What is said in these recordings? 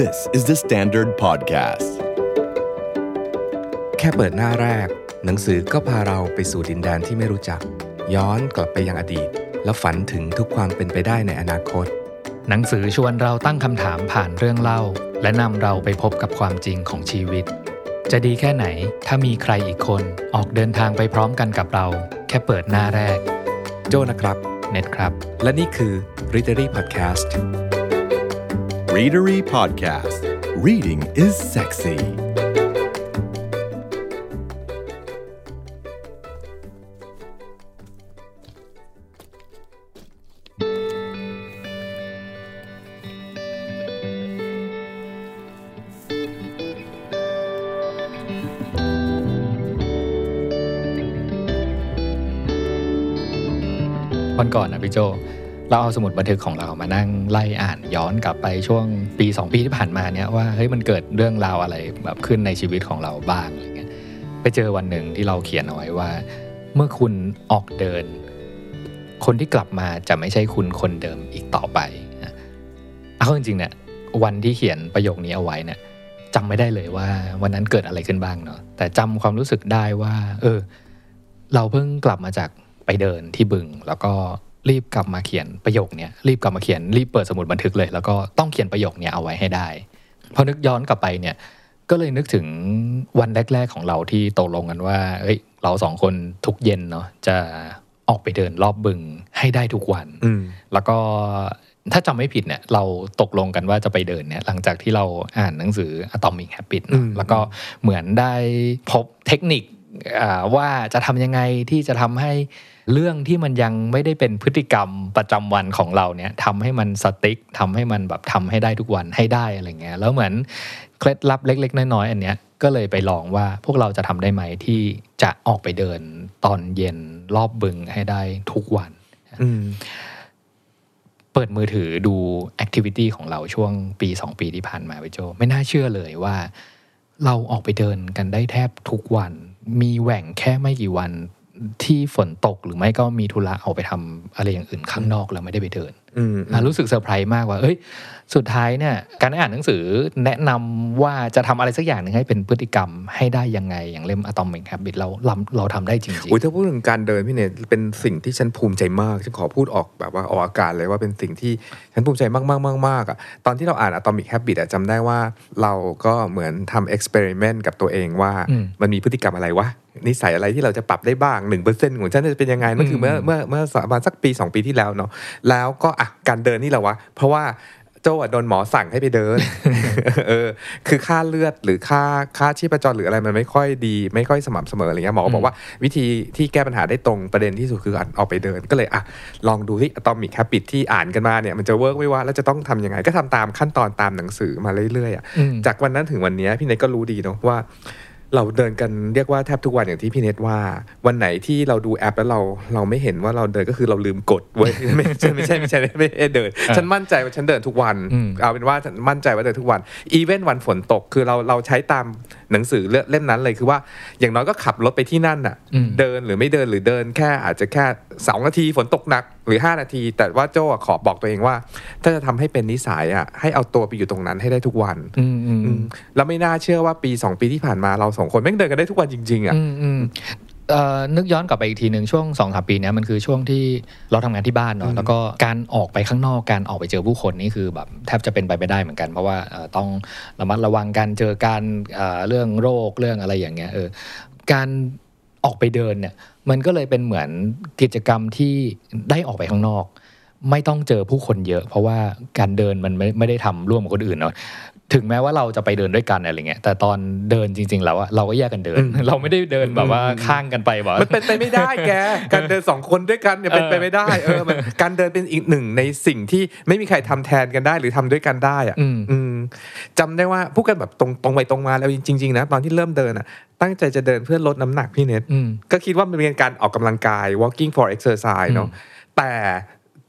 This is the Standard Podcast. แค่เปิดหน้าแรก หนังสือก็พาเราไปสู่ดินแดนที่ไม่รู้จัก ย้อนกลับไปยังอดีต แล้วฝันถึงทุกความเป็นไปได้ในอนาคต หนังสือชวนเราตั้งคำถามผ่านเรื่องเล่า และนำเราไปพบกับความจริงของชีวิต จะดีแค่ไหนถ้ามีใครอีกคนออกเดินทางไปพร้อมกันกับเรา แค่เปิดหน้าแรก โจนะครับ เน็ตครับ และนี่คือ Readery Podcast Readery Podcast. Reading is sexy. วันก่อนนะพี่โจ เราเอาสมุดบันทึกของเรามานั่งไล่อ่านย้อนกลับไปช่วงปี 2 ปีที่ผ่านมาเนี่ยว่าเฮ้ยมันเกิดเรื่องราวอะไรแบบขึ้นในชีวิตของเราบ้างอะไรเงี้ยไปเจอวันหนึ่งที่เราเขียนเอาไว้ว่า เมื่อคุณออกเดิน คนที่กลับมาจะไม่ใช่คุณคนเดิมอีกต่อไปนะเอาจริงๆเนี่ยวันที่เขียนประโยคนี้เอาไว้เนี่ยจำไม่ได้เลยว่าวันนั้นเกิดอะไรขึ้นบ้างเนาะแต่จำความรู้สึกได้ว่า เออ เราเพิ่งกลับมาจากไปเดินที่บึง แล้วก็ รีบกลับมาเขียนประโยคเนี้ยรีบกลับมาเขียนรีบเปิดสมุดบันทึกเลย แล้วก็ต้องเขียนประโยคเนี้ยเอาไว้ให้ได้พอนึกย้อนกลับไปเนี่ยก็เลยนึกถึงวันแรก ๆของเราที่ตกลงกันว่าเอ้ยเราสองคนทุกเย็นเนาะจะออกไปเดินรอบบึงให้ได้ทุกวันอืมแล้วก็ถ้าจำไม่ผิดเนี่ยเราตกลงกันว่าจะไปเดินเนี่ยหลังจากที่เราอ่านหนังสือ Atomic Habits เนอะอืมแล้วก็เหมือนได้พบเทคนิคอ่าว่าจะทำยังไงที่จะทำให้ เรื่องที่มันยังไม่ได้เป็นพฤติกรรมประจำวันของเราเนี่ยทำให้มันสติ๊กทำให้มันแบบทำให้ได้ทุกวันให้ได้อะไรเงี้ยแล้วเหมือนเคล็ดลับเล็ก ๆ น้อยๆอันเนี้ยก็เลยไปลองว่าพวกเราจะทำได้ไหมที่จะออกไปเดินตอนเย็นรอบบึงให้ได้ทุกวันอืมเปิดมือถือดู activity ของเราช่วงปี 2 ปีที่ผ่านมาไปโจ ไม่น่าเชื่อเลยว่า เราออกไปเดินกันได้แทบทุกวัน มีแหว่งแค่ไม่กี่วัน ที่ฝนตกหรือไม่ก็มีธุระออกไปทำอะไรอย่างอื่นข้างนอกแล้วไม่ได้ไปเดินอืมอะรู้สึกเซอร์ไพรส์มากว่า เอ้ย สุดท้ายเนี่ย การอ่านหนังสือแนะนำว่าจะทำอะไรสักอย่างหนึ่งให้เป็นพฤติกรรมให้ได้ยังไง อย่างเล่ม Atomic Habit เราเราเราทำได้จริงอุ้ยถ้าพูดถึงการเดินพี่เนทเป็นสิ่งที่ฉันภูมิใจมากฉันขอพูดออกแบบว่าออกอากาศเลยว่าเป็นสิ่งที่ฉันภูมิใจมากมากมากมากอะตอนที่เราอ่าน Atomic Habit อะจำได้ว่าเราก็เหมือนทำเอ็กซ์เพร์เมนต์กับตัวเองว่าอืมมันมีพฤติกรรมอะไรวะ นิสัยอะไรที่เราจะปรับได้บ้าง 1%ของฉันจะเป็นยังไงนั่นคือเมื่ออืมเมื่อเมื่อประมาณสักปี 2 ปีที่แล้วเนาะแล้วก็อะการเดินนี่แหละวะ เพราะว่าโจอะโดนหมอสั่งให้ไปเดิน เออ คือค่าเลือดหรือค่าค่าชีพจรหรืออะไรมันไม่ค่อยดี ไม่ค่อยสม่ำเสมออะไรเงี้ยหมอก็บอกว่าวิธีที่แก้ปัญหาได้ตรงประเด็นที่สุดคือการออกไปเดิน ก็เลยอะลองดูที่ Atomic Habit ที่อ่านกันมาเนี่ยมันจะ work ไหมวะแล้วจะต้องทำยังไง ก็ทำตามขั้นตอนตามหนังสือมาเรื่อยๆอะอืมจากวันนั้นถึงวันเนี้ยพี่เนทก็รู้ดีเนาะว่า เราเดินกันเรียกว่าแทบทุกวันอย่างที่พี่เนทว่า วันไหนที่เราดูแอปแล้วเราเราไม่เห็นว่าเราเดินก็คือเราลืมกดเว้ยไม่ใช่ไม่ใช่ไม่ใช่ไม่ใช่เดิน ฉันมั่นใจว่าฉันเดินทุกวันอืมเอาเป็นว่าฉันมั่นใจว่าเดินทุกวัน even วันฝนตกคือเราเราใช้ตาม หนังสือเล่มนั้นเลยคือว่าอย่างน้อยก็ขับรถไปที่นั่นน่ะอืมเดินหรือไม่เดินหรือเดินแค่อาจจะแค่สองนาทีฝนตกหนักหรือ 5 นาที แต่ว่าโจอะขอบอกตัวเองว่า ถ้าจะทำให้เป็นนิสัยอะให้เอาตัวไปอยู่ตรงนั้นให้ได้ทุกวันอืมอืมอืมแล้วไม่น่าเชื่อว่าปี 2 ปีที่ผ่านมาเราสองคนแม่งเดินกันได้ทุกวันจริง ๆอะอืมอืมเอ่อ นึกย้อนกลับไปอีกทีหนึ่งช่วงสองสามปีเนี้ยมันคือช่วงที่เราทำงานที่บ้านอืเนาะมแล้วก็การออกไปข้างนอกการออกไปเจอผู้คนนี่คือแบบแทบจะเป็นไปไม่ได้เหมือนกัน เพราะว่าเอ่อต้องระมัดระวังการเจอการเอ่อเรื่องโรคเรื่องอะไรอย่างเงี้ยเออการออกไปเดินเนี่ยมันก็เลยเป็นเหมือนกิจกรรมที่ได้ออกไปข้างนอก ไม่ต้องเจอผู้คนเยอะ เพราะว่าการเดินมันไม่ไม่ได้ทำร่วมกับคนอื่นเนาะ ถึงแม้ว่าเราจะไปเดินด้วยกันอะไรเงี้ยแต่ตอนเดินจริง ๆ แล้วอะเราก็แยกกันเดินอืมเราไม่ได้เดินแบบว่าอืมข้างกันไปแบบมันเป็นไปไม่ได้แกการเดินสองคนด้วยกันเนี่ยเป็นไปไม่ได้เออมันการเดินเป็นอีกหนึ่งในสิ่งที่ไม่มีใครทำแทนกันได้หรือทำด้วยกันได้อะอืมอืมจำได้ว่าพูดกันแบบตรงตรงไปตรงมาแล้วจริงๆนะตอนที่เริ่มเดินอะตั้งใจจะเดินเพื่อลดน้ำหนักพี่เน็ตอืมก็คิดว่ามันเป็นการออกกำลังกาย walking for exercise เนาะแต่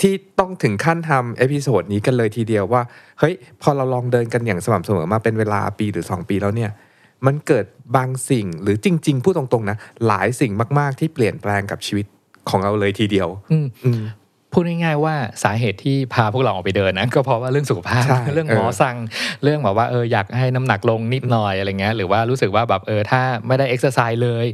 ที่ต้องถึงขั้นทำ episode นี้กันเลยทีเดียวว่า เฮ้ย พอเราลองเดินกันอย่างสม่ำเสมอมาเป็นเวลาปีหรือ 2 ปีแล้วเนี่ย มันเกิดบางสิ่งหรือจริง ๆ พูดตรงๆนะ หลายสิ่งมาก ๆ ที่เปลี่ยนแปลงกับชีวิตของเราเลยทีเดียวอืมอืม พูดง่ายๆว่าสาเหตุที่พาพวกเราออกไปเดินนะก็เพราะว่าเรื่องสุขภาพใช่เรื่องหมอเออสั่งเรื่องแบบว่าเอออยากให้น้ำหนักลงนิดหน่อยอะไรเงี้ยหรือว่ารู้สึกว่าแบบเออถ้าไม่ได้เอ็กซ์ไซส์เลย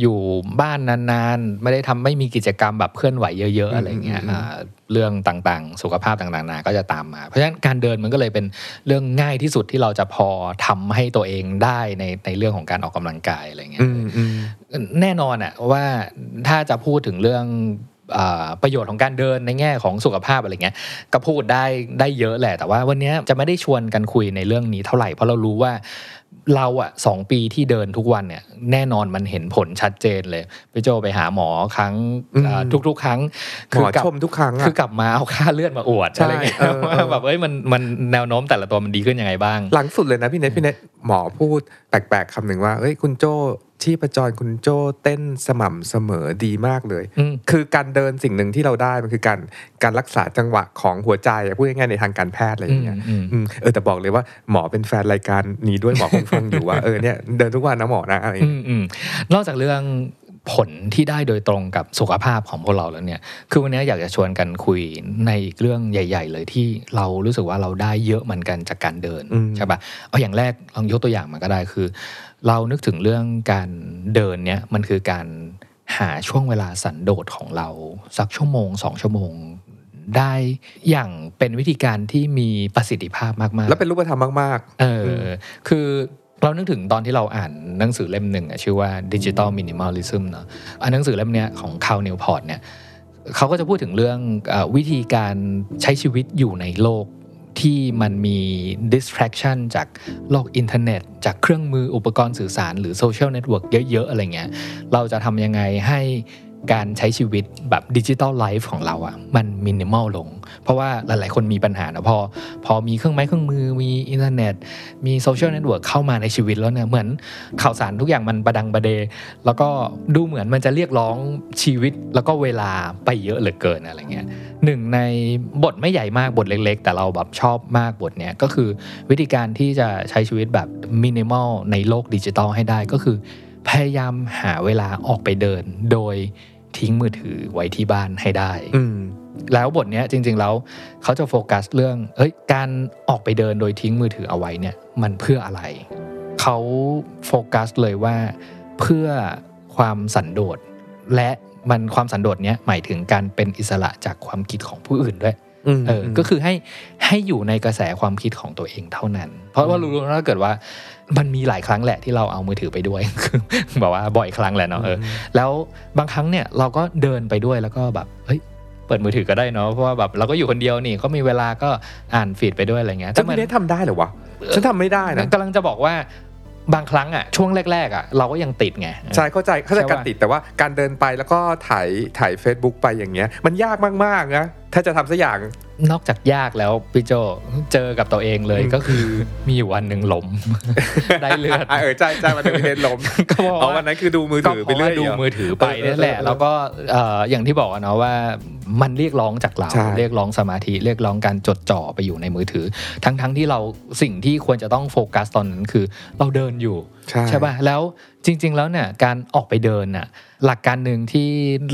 อยู่บ้านนานๆ ไม่ได้ทำไม่มีกิจกรรมแบบเคลื่อนไหวเยอะๆอะไรเงี้ยอ่าเรื่องต่างๆ สุขภาพต่างๆนานาก็จะตามมา เพราะฉะนั้นการเดินมันก็เลยเป็นเรื่องง่ายที่สุดที่เราจะพอทำให้ตัวเองได้ในในเรื่องของการออกกำลังกายอะไรเงี้ยอืมอืมแน่นอนอะว่าถ้าจะพูดถึงเรื่องอา ประโยชน์ของการเดินในแง่ของสุขภาพอะไรเงี้ยก็พูดได้ได้เยอะแหละแต่ว่าวันนี้จะไม่ได้ชวนกันคุยในเรื่องนี้เท่าไหร่เพราะเรารู้ว่าเราอะสองปีที่เดินทุกวันเนี่ยแน่นอนมันเห็นผลชัดเจนเลยพี่โจไปหาหมอครั้งอืมอ่าทุก ๆ ครั้งหมอกลับชมทุกครั้งคือะอกลับมาเอาค่าเลือดมาอวดใช่อะไรเงี้ยเออเออว่าแบบเอ้ยมันมันแนวโน้มแต่ละตัวมันดีขึ้นยังไงบ้าง หลังสุดเลยนะพี่เนทพี่เนทหมอพูดแปลกๆคำหนึ่งว่าเอ้ยคุณโจ ชีพจรคุณโจเต้นสม่ำเสมอดีมากเลยอืมคือการเดินสิ่งหนึ่งที่เราได้มันคือการการรักษาจังหวะของหัวใจอะพูดง่ายๆในทางการแพทย์อะไรอย่างเงี้ยอืมอืมเออแต่บอกเลยว่าหมอเป็นแฟนรายการนี้ด้วยหมอคงฟังอยู่ว่าเออเนี่ยเดินทุกวันนะหมอนะอะไรอย่างอืเงี้ยมอืมนอกจากเรื่อง ผลที่ได้โดยตรงกับสุขภาพของพวกเราแล้วเนี่ย คือวันนี้อยากจะชวนกันคุยในอีกเรื่องใหญ่ ๆ เลยที่เรารู้สึกว่าเราได้เยอะเหมือนกันจากการเดินอืมใช่ปะเอาอย่างแรกลองยกตัวอย่างมาก็ได้คือ เรานึกถึงเรื่องการเดินเนี่ยมันคือการหาช่วงเวลาสันโดษของเรา สักชั่วโมงสองชั่วโมงได้อย่างเป็นวิธีการที่มีประสิทธิภาพมาก ๆ แล้วเป็นรูปธรรมมากเอออ คือ เรานึกถึงตอนที่เราอ่านหนังสือเล่มหนึ่งชื่อว่า Digital Minimalism เนาะอันหนังสือเล่มนี้ของคาวนิวพอร์ตเนี่ยเขาก็จะพูดถึงเรื่องอวิธีการใช้ชีวิตอยู่ในโลกที่มันมี distraction จากโลกอินเทอร์เน็ต จากเครื่องมืออุปกรณ์สื่อสารหรือโซเชียลเน็ตเวิร์กเยอะ ๆ อะไรเงี้ย เราจะทำยังไงให้ การใช้ชีวิตแบบ digital life ของเราอะมันมินิมอลลง เพราะว่าหลาย ๆ คนมีปัญหานะพอ พอมีเครื่องไม้เครื่องมือมีอินเทอร์เน็ต มีโซเชียลเน็ตเวิร์กเข้ามาในชีวิตแล้วเนี่ยเหมือนข่าวสารทุกอย่างมันประดังประเด แล้วก็ดูเหมือนมันจะเรียกร้องชีวิตแล้วก็เวลาไปเยอะเหลือเกินอะไรเงี้ยหนึ่งในบทไม่ใหญ่มากบทเล็ก ๆ แต่เราแบบชอบมากบทเนี้ยก็คือวิธีการที่จะใช้ชีวิตแบบมินิมอลในโลกดิจิตอลให้ได้ก็คือพยายามหาเวลาออกไปเดินโดย ทิ้งมือถือไว้ที่บ้านให้ได้ๆอืมแล้วบทเนี้ยจริง ๆ แล้วเขาจะโฟกัสเรื่องเอ้ยการออกไปเดินโดยทิ้งมือถือเอาไว้เนี่ยมันเพื่ออะไร เขาโฟกัสเลยว่าเพื่อความสันโดษและมันความสันโดษเนี้ยหมายถึงการเป็นอิสระจากความคิดของผู้อื่นด้วยอืม เออก็คือให้ให้อยู่ในกระแสความคิดของตัวเองเท่านั้น เพราะว่ารู้ๆถ้าเกิดว่ามันมีหลายครั้งแหละที่เราเอามือถือไปด้วยคือแบบว่าบ่อยครั้งแหละเนาะเออแล้วบางครั้งเนี่ยเราก็เดินไปด้วยแล้วก็แบบเฮ้ยเปิดมือถือก็ได้เนาะเพราะว่าแบบเราก็อยู่คนเดียวนี่ก็มีเวลาก็อ่านฟีดไปด้วยอะไรเงี้ยแต่มัพี่เนททำได้เหรอวะฉันทำไม่ได้นะกำลังจะบอกว่าบางครั้งอะช่วงแรกๆอะเราก็ยังติดไงใช่เข้าใจเข้าใจใช่การปะติดแต่ว่าการเดินไปแล้วก็ถ่ายถ่าย Facebook ไปอย่างเงี้ย มันยากมากๆนะ ถ้าจะทำสักอย่างนอกจากยากแล้วพี่โจเจอกับตัวเองเลยอืมก็คือมีอยู่วันหนึ่งล้มได้เลือดะเออใช่ใช่มันเป็นพี่เนทล้มก็เพราะอ๋อว่าวันนั้นคือดูมือก็ถือเพไปราะเรื่ว่าอยดูเหรอมือถือไปเออนั่นแหละเออแล้วก็เอ่ออย่างที่บอกอะเนาะว่ามันเรียกร้องจากเราใช่เรียกร้องสมาธิเรียกร้องการจดจ่อไปอยู่ในมือถือ ทั้งทั้งที่เราสิ่งที่ควรจะต้องโฟกัสตอนนั้นคือเราเดินอยู่ใช่ใช่ป่ะแล้วจริง ๆ แล้วเนี่ยการออกไปเดินน่ะหลักการหนึ่งที่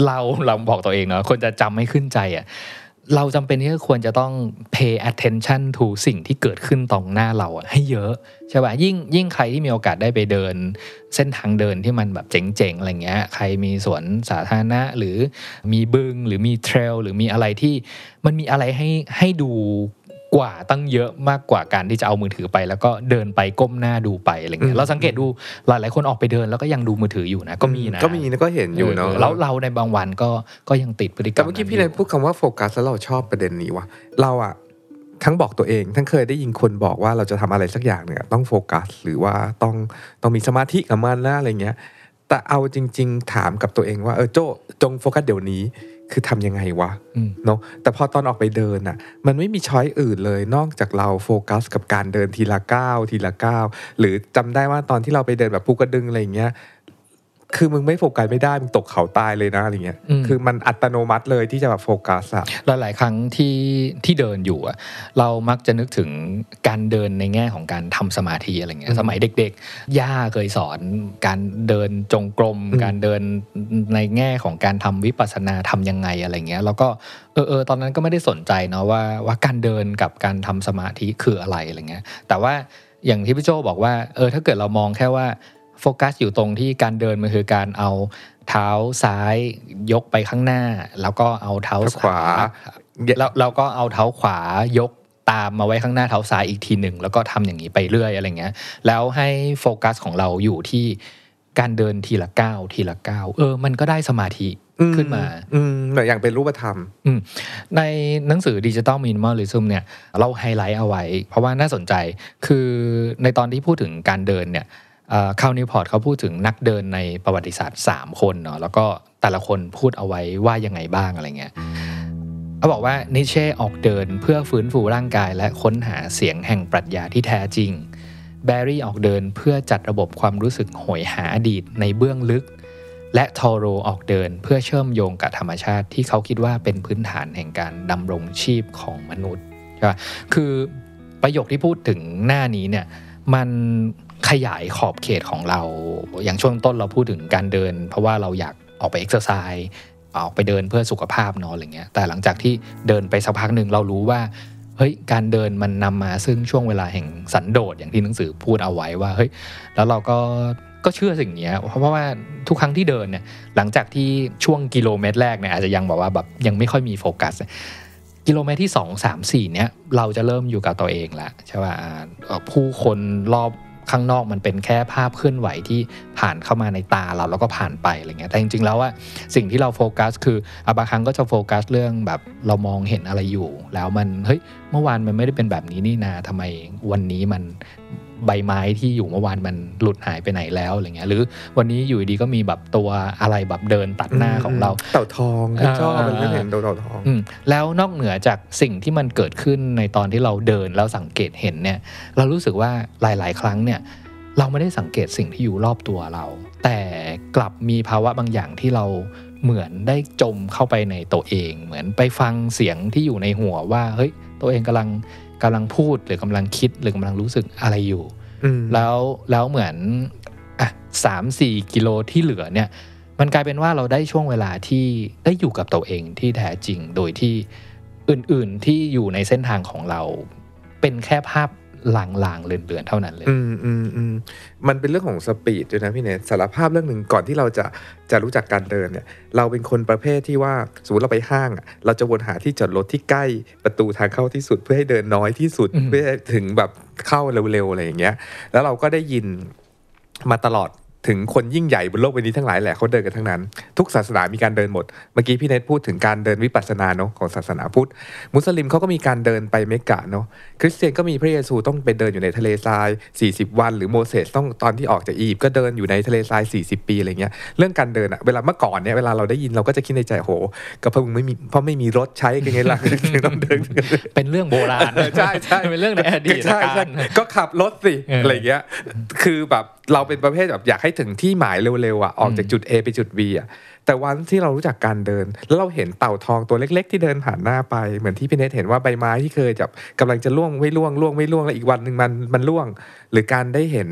เราเราบอกตัวเองเนาะควรจะจำให้ขึ้นใจอะ เราจำเป็นที่ควรจะต้อง pay attention to สิ่งที่เกิดขึ้นตรงหน้าเราให้เยอะใช่ป่ะยิ่งยิ่งใครที่มีโอกาสได้ไปเดิน เส้นทางเดินที่มันแบบเจ๋งๆอะไรเงี้ยใครมีสวนสาธารณะหรือมีบึงหรือมีเทรลหรือมีอะไรที่มันมีอะไรให้ให้ดู กว่าตั้งเยอะมากกว่าการที่จะเอามือถือไป แล้วก็เดินไปก้มหน้าดูไปอะไรเงี้อืยมเราสังเกตดูหลายๆคนออกไปเดินแล้วก็ยังดูมือถืออยู่นะก็มีนะก็มีนะก็เห็นอยู่เนาะแล้วเราในบางวันก็ก็ยังติดพฤติกรรแต่มเมื่อกี้พี่เนทพูดคำว่าโฟกัสแล้วเราชอบประเด็นนี้ว่ะเราอะทั้งบอกตัวเองทั้งเคยได้ยินคนบอกว่าเราจะทำอะไรสักอย่างเนี่ยต้องโฟกัส หรือว่าต้องต้องมีสมาธิกับมันนะอะไรเงี้ยแต่เอาจริง ๆ ถามกับตัวเองว่าเออโจจงโฟกัสเดี๋ยวนี้ คือทำยังไงวะอืมเนาะแต่พอตอนออกไปเดินอะ มันไม่มีช้อยอื่นเลยนอกจากเราโฟกัส กับการเดินทีละก้าวทีละก้าวหรือจำได้ว่าตอนที่เราไปเดินแบบภูกระดึงอะไรอย่างเงี้ย คือมึงไม่โฟกัสไม่ได้มึงตกเขาตายเลยนะอะไรเงี้ยอืมคือมันอัตโนมัติเลยที่จะแบบโฟกัสอะหลายๆครั้งที่ที่เดินอยู่อะเรามักจะนึกถึงการเดินในแง่ของการทำสมาธิอะไรเงี้อืยมสมัยเด็กๆย่าเคยสอนการเดินจงกรมอืมการเดินในแง่ของการทำวิปัสสนาทำยังไงอะไรเงี้ยแล้วก็เออเออตอนนั้นก็ไม่ได้สนใจเนาะว่าว่าการเดินกับการทำสมาธิคืออะไรอะไรเงี้ยแต่ว่าอย่างที่พี่โจบอกว่าเออถ้าเกิดเรามองแค่ว่า โฟกัสอยู่ตรงที่การเดินมันคือการเอาเท้าซ้ายยกไปข้างหน้า แล้วก็เอาเท้าเท้าขวาแล้วเราก็เอาเท้าขวายกตามมาไว้ข้างหน้าเท้าซ้ายอีกทีหนึ่งแล้วก็ทำอย่างนี้ไปเรื่อยอะไรเงี้ย แล้วให้โฟกัสของเราอยู่ที่การเดินทีละก้าวทีละก้าวเออ มันก็ได้สมาธิขึ้นมา อืมเหมือนอย่างเป็นรูปธรรม อืมในหนังสือดิจิ t a ลมินิมอลลิซึมเนี่ย เราไฮไลท์เอาไว้ เพราะว่าน่าสนใจคือในตอนที่พูดถึงการเดินเนี่ย Cal Newport เขาพูดถึงนักเดินในประวัติศาสตร์ 3 คนเนาะแล้วก็แต่ละคนพูดเอาไว้ว่ายังไงบ้างอะไรเงี้ยเขาบอกว่านิเช่ออกเดินเพื่อฟื้นฟูร่างกาย และค้นหาเสียงแห่งปรัชญาที่แท้จริง แบร์รี่ออกเดินเพื่อจัดระบบความรู้สึกโหยหาอดีตในเบื้องลึก และทอโรออกเดินเพื่อเชื่อมโยงกับธรรมชาติที่เขาคิดว่าเป็นพื้นฐานแห่งการดำรงชีพของมนุษย์ใช่ปะคือประโยคที่พูดถึงหน้านี้เนี่ยมัน ขยายขอบเขตของเรา อย่างช่วงต้นเราพูดถึงการเดิน เพราะว่าเราอยากออกไปเอ็กซ์ไซส์ออกไปเดินเพื่อสุขภาพเนาะอะไรเงี้ยแต่หลังจากที่เดินไปสักพักหนึ่งเรารู้ว่าเฮ้ยการเดินมันนำมาซึ่งช่วงเวลาแห่งสันโดษอย่างที่หนังสือพูดเอาไว้ว่าเฮ้ยแล้วเราก็ก็เชื่อสิ่งนี้เพราะว่าทุกครั้งที่เดินเนี่ยหลังจากที่ช่วงกิโลเมตรแรกเนี่ยอาจจะยังแบบว่าแบบยังไม่ค่อยมีโฟกัสกิโลเมตรที่ 2 3 4 เนี่ยเราจะเริ่มอยู่กับตัวเองละใช่ป่ะผู้คนรอบ ข้างนอกมันเป็นแค่ภาพเคลื่อนไหวที่ผ่านเข้ามาในตาเราแล้วก็ผ่านไปอะไรเงี้ยแต่จริงๆแล้วว่าสิ่งที่เราโฟกัส คืออบางครั้งก็จะโฟกัสเรื่องแบบเรามองเห็นอะไรอยู่ แล้วมันเฮ้ยเมื่อวานมันไม่ได้เป็นแบบนี้นี่นาทำไมวันนี้มัน ใบไม้ที่อยู่เมื่อวานมันหลุดหายไปไหนแล้วอะไรเงี้ยหรือวันนี้อยู่ดีก็มีแบบตัวอะไรแบบเดินตัดหน้าของเรา เต่าทองฉันชอบอ่ามันไม่เห็นตัวเต่าทองอืมแล้วนอกเหนือจากสิ่งที่มันเกิดขึ้นในตอนที่เราเดินแล้วสังเกตเห็นเนี่ย เรารู้สึกว่าหลาย ๆ ครั้งเนี่ยเราไม่ได้สังเกตสิ่งที่อยู่รอบตัวเรา แต่กลับมีภาวะบางอย่างที่เราเหมือนได้จมเข้าไปในตัวเอง เหมือนไปฟังเสียงที่อยู่ในหัวว่าเฮ้ยตัวเองกำลัง กำลังพูดหรือกำลังคิดหรือกำลังรู้สึกอะไรอยู่อืมแล้วแล้วเหมือนอะสามสี่กิโลที่เหลือเนี่ยมันกลายเป็นว่าเราได้ช่วงเวลาที่ได้อยู่กับตัวเองที่แท้จริงโดยที่อื่นๆที่อยู่ในเส้นทางของเรา เป็นแค่ภาพ ลางๆเลือนๆเท่านั้นเลย อืมอืมอืมมันเป็นเรื่องของสปีดด้วยนะพี่เนทสารภาพเรื่องหนึ่งก่อนที่เราจะจะรู้จักการเดินเนี่ย เราเป็นคนประเภทที่ว่าสมมติเราไปห้างอะเราจะวนหาที่จอดรถที่ใกล้ประตูทางเข้าที่สุดเพื่อให้เดินน้อยที่สุดอืมเพื่อให้ถึงแบบเข้าเร็วๆอะไรอย่างเงี้ย แล้วเราก็ได้ยินมาตลอด ถึงคนยิ่งใหญ่บนโลกใบนี้ทั้งหลายแหละเขาเดินกันทั้งนั้น ทุกศาสนามีการเดินหมด เมื่อกี้พี่เนทพูดถึงการเดินวิปัสสนาเนาะของศาสนาพุทธ มุสลิมเขาก็มีการเดินไปเมกะเนาะคริสเตียนก็มีพระเยซูต้องไปเดินอยู่ในทะเลทราย 40 วัน หรือโมเสสต้องตอนที่ออกจากอียิปต์ก็เดินอยู่ในทะเลทราย 40 ปีอะไรเงี้ยเรื่องการเดินอะเวลาเมื่อก่อนเนี่ยเวลาเราได้ยินเราก็จะคิดในใจโหก็เพราะมึงไม่มีเพราะไม่มีรถใช้กันไงล่ะถึงต้องเดินเป็นเรื่องโบราณเออใช่ใช่เป็นเรื่องในอดีตใช่กาใช่รก็ขับรถสิเออออะไรเงี้ยคือแบบเราเป็นประเภทแบบอยากให้ถึงที่หมายเร็วๆอะออกจากจุด A ไปจุด B อะแต่วันที่เรารู้จักการเดิน แล้วเราเห็นเต่าทองตัวเล็ก ๆ ที่เดินผ่านหน้าไปเหมือนที่พี่เนทเห็นว่าใบไม้ที่เคยแบบกำลังจะล่วงไม่ล่วงล่วงไม่ล่วงแล้วอีกวันหนึ่งมันมันล่วง หรือการได้เห็น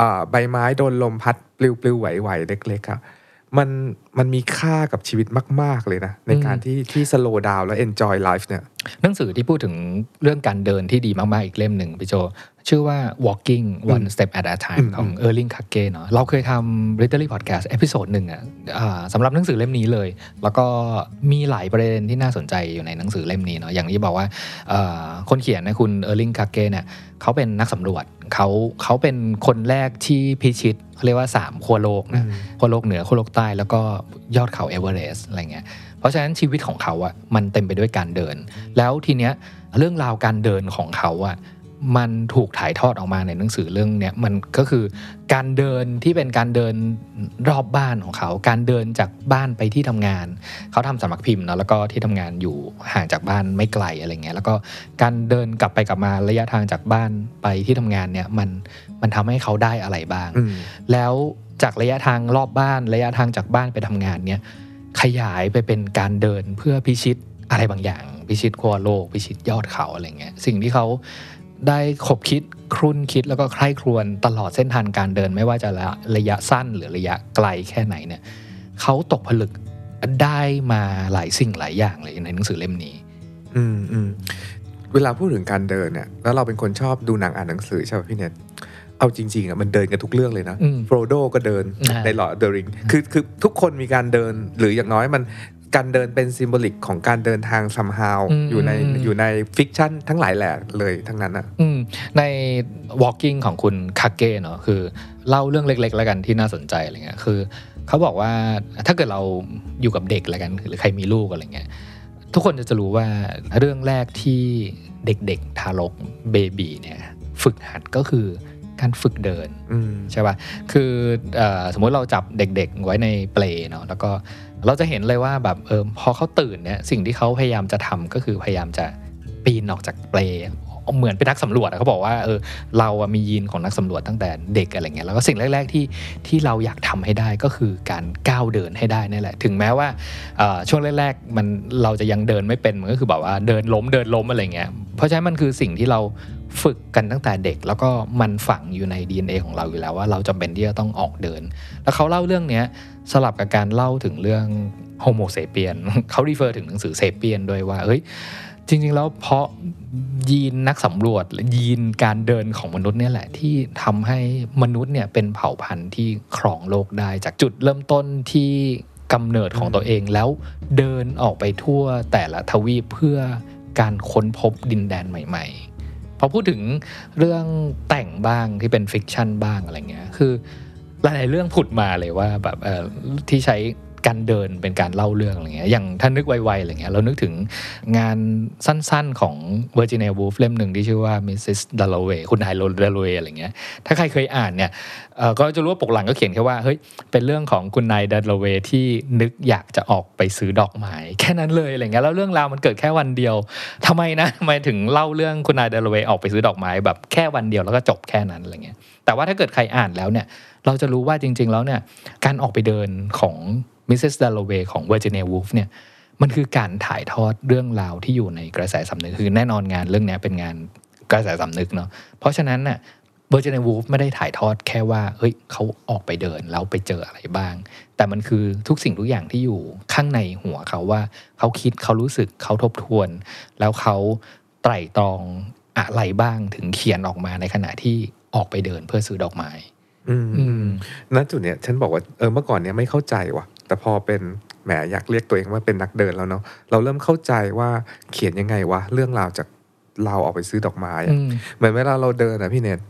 อ่าใบไม้โดนลมพัดปลิวปลิวๆไหวๆเล็กๆอะมันมันมีค่ากับชีวิตมาก ๆ เลยนะ ในการที่ที่ slow down แล้ว enjoy life เนี่ยหนังสือที่พูดถึงเรื่องการเดินที่ดีมาก ๆ อีกเล่มหนึ่งพี่โจ ชื่อว่า walking one step at a time อืมของ Erling Kagge เนาะเราเคยทำ literary podcast episode หนึ่งอะอ่าสำหรับหนังสือเล่มนี้เลย แล้วก็มีหลายประเด็นที่น่าสนใจอยู่ในหนังสือเล่มนี้เนาะอย่างที่บอกว่าเอ่อคนเขียนนะคุณ Erling Kagge เนี่ยเขาเป็นนักสำรวจเขาเขาเป็นคนแรกที่พิชิตเขาเรียกว่า 3ขั้วโลกนะขั้วโลกเหนือขั้วโลกใต้แล้วก็ยอดเขาเอเวอเรสต์อะไรเงี้ยเพราะฉะนั้นชีวิตของเขาอะมันเต็มไปด้วยการเดิน แล้วทีเนี้ยเรื่องราวการเดินของเขาอะ มันถูกถ่ายทอดออกมาในหนังสือเรื่องเนี้ยมันก็คือการเดินที่เป็นการเดินรอบบ้านของเขา การเดินจากบ้านไปที่ทำงาน เขาทำสำนักพิมพ์เนอะแล้วก็ที่ทำงานอยู่ห่างจากบ้านไม่ไกลอะไรเงี้ยแล้วก็การเดินกลับไปกลับมาระยะทางจากบ้านไปที่ทำงานเนี่ยมันมันทำให้เขาได้อะไรบ้างอืมแล้วจากระยะทางรอบบ้านระยะทางจากบ้านไปทำงานเนี่ยขยายไปเป็นการเดินเพื่อพิชิตอะไรบางอย่างพิชิตขั้วโลกพิชิตยอดเขาอะไรเงี้ยสิ่งที่เขา ได้ขบคิดครุ่นคิดแล้วก็ใคร่ครวญตลอดเส้นทางการเดินไม่ว่าจะระยะสั้นหรือระยะไกลแค่ไหนเนี่ยเขาตกผลึกได้มาหลายสิ่งหลายอย่างเลยในหนังสือเล่มนี้ อืมอืมเวลาพูดถึงการเดินเนี่ยแล้วเราเป็นคนชอบดูหนังอ่านหนังสือใช่ไหมพี่เน็ตเอาจริงๆอะมันเดินกันทุกเรื่องเลยนะอืมโฟโดก็เดินอ่าใน Lord of the Rings คือคือทุกคนมีการเดินหรืออย่างน้อยมัน การเดินเป็น symbolic ของการเดินทาง somehow อืมอยู่ในอืมอยู่ใน fiction ทั้งหลายแหล่เลยทั้งนั้นอะอืมใน walking ของคุณ Kagge เนาะคือ เล่าเรื่องเล็ก ๆ แล้วกันที่น่าสนใจอะไรเงี้ยคือเขาบอกว่าถ้าเกิดเราอยู่กับเด็กแล้วกัน หรือใครมีลูกอะไรเงี้ยทุกคนจะจะรู้ว่าเรื่องแรกที่เด็กๆทารกเบบีเนี่ย ฝึกหัดก็คือ การฝึกเดินอืมใช่ป่ะคือเออสมมุติเราจับเด็กๆไว้ในเปลเนาะแล้วก็เราจะเห็นเลยว่าแบบเออพอเขาตื่นเนี่ยสิ่งที่เขาพยายามจะทำก็คือพยายามจะปีนออกจากเปลเหมือนเป็นนักสำรวจอะเขาบอกว่าเออเราอะมียีนของนักสำรวจตั้งแต่เด็กอะไรเงี้ยแล้วก็สิ่งแรก ๆที่ที่เราอยากทำให้ได้ก็คือการก้าวเดินให้ได้นี่แหละ ถึงแม้ว่าเอ่อช่วงแรกๆมันเราจะยังเดินไม่เป็นมันก็คือแบบว่าเดินล้มเดินล้มอะไรเงี้ยเพราะฉะนั้นมันคือสิ่งที่เรา ฝึกกันตั้งแต่เด็ก แล้วก็มันฝังอยู่ใน DNA ของเราอยู่แล้วว่าเราจำเป็นที่จะต้องออกเดิน แล้วเขาเล่าเรื่องเนี้ยสลับกับการเล่าถึงเรื่อง Homo sapiens เขา refer ถึงหนังสือ Sapiens ด้วยว่าเอ้ยจริง ๆ แล้วเพราะยีนนักสำรวจหรือยีนการเดินของมนุษย์เนี่ยแหละที่ทำให้มนุษย์เนี่ยเป็นเผ่าพันธุ์ที่ครองโลกได้จากจุดเริ่มต้นที่กำเนิดของตัวเองแล้วเดินออกไปทั่วแต่ละทวีปเพื่อการค้นพบดินแดนใหม่ ๆ พอพูดถึงเรื่องแต่งบ้างที่เป็นฟิกชันบ้างอะไรเงี้ยคือหลายๆเรื่องผุดมาเลยว่าแบบที่ใช้ การเดินเป็นการเล่าเรื่องอะไรเงี้ยอย่างถ้านึกไวๆอะไรเงี้ยเรานึกถึงงานสั้นๆของ Virginia Woolf เล่มหนึ่งที่ชื่อว่า Mrs. Dalloway คุณนาย Dalloway อะไรเงี้ยถ้าใครเคยอ่านเนี่ยก็จะรู้ว่าปกหลังก็เขียนแค่ว่าเฮ้ยเป็นเรื่องของคุณนาย Dalloway ที่นึกอยากจะออกไปซื้อดอกไม้แค่นั้นเลยอะไรเงี้ยแล้วเรื่องราวมันเกิดแค่วันเดียวทำไมนะทำไมถึงเล่าเรื่องคุณนาย Dalloway ออกไปซื้อดอกไม้แบบแค่วันเดียวแล้วก็จบแค่นั้นอะไรเงี้ยแต่ว่าถ้าเกิดใครอ่านแล้วเนี่ยเราจะรู้ว่าจริง ๆ แล้วเนี่ยการออกไปเดินของ Mrs. Dalloway ของ Virginia Woolf เนี่ยมันคือการถ่ายทอดเรื่องราวที่อยู่ในกระแสสำนึกคือแน่นอนงานเรื่องเนี้ยเป็นงานกระแสสำนึกเนาะเพราะฉะนั้นน่ะ Virginia Woolf ไม่ได้ถ่ายทอดแค่ว่าเฮ้ยเขาออกไปเดินแล้วไปเจออะไรบ้าง แต่มันคือทุกสิ่งทุกอย่างที่อยู่ข้างในหัวเขาว่าเขาคิดเขารู้สึกเขาทบทวน แล้วเขาไตร่ตรองอะไรบ้างถึงเขียนออกมาในขณะที่ออกไปเดินเพื่อซื้อดอกไม้อืมอืมณจุดเนี้ยฉันบอกว่าเออเมื่อก่อนเนี้ยไม่เข้าใจว่ะ แต่พอเป็นแหมอยากเรียกตัวเองว่าเป็นนักเดินแล้วเนาะเราเริ่มเข้าใจว่าเขียนยังไงวะเรื่องราวจากเราออกไปซื้อดอกไม้อะอืมเหมือนเวลาเราเดินอะพี่เนท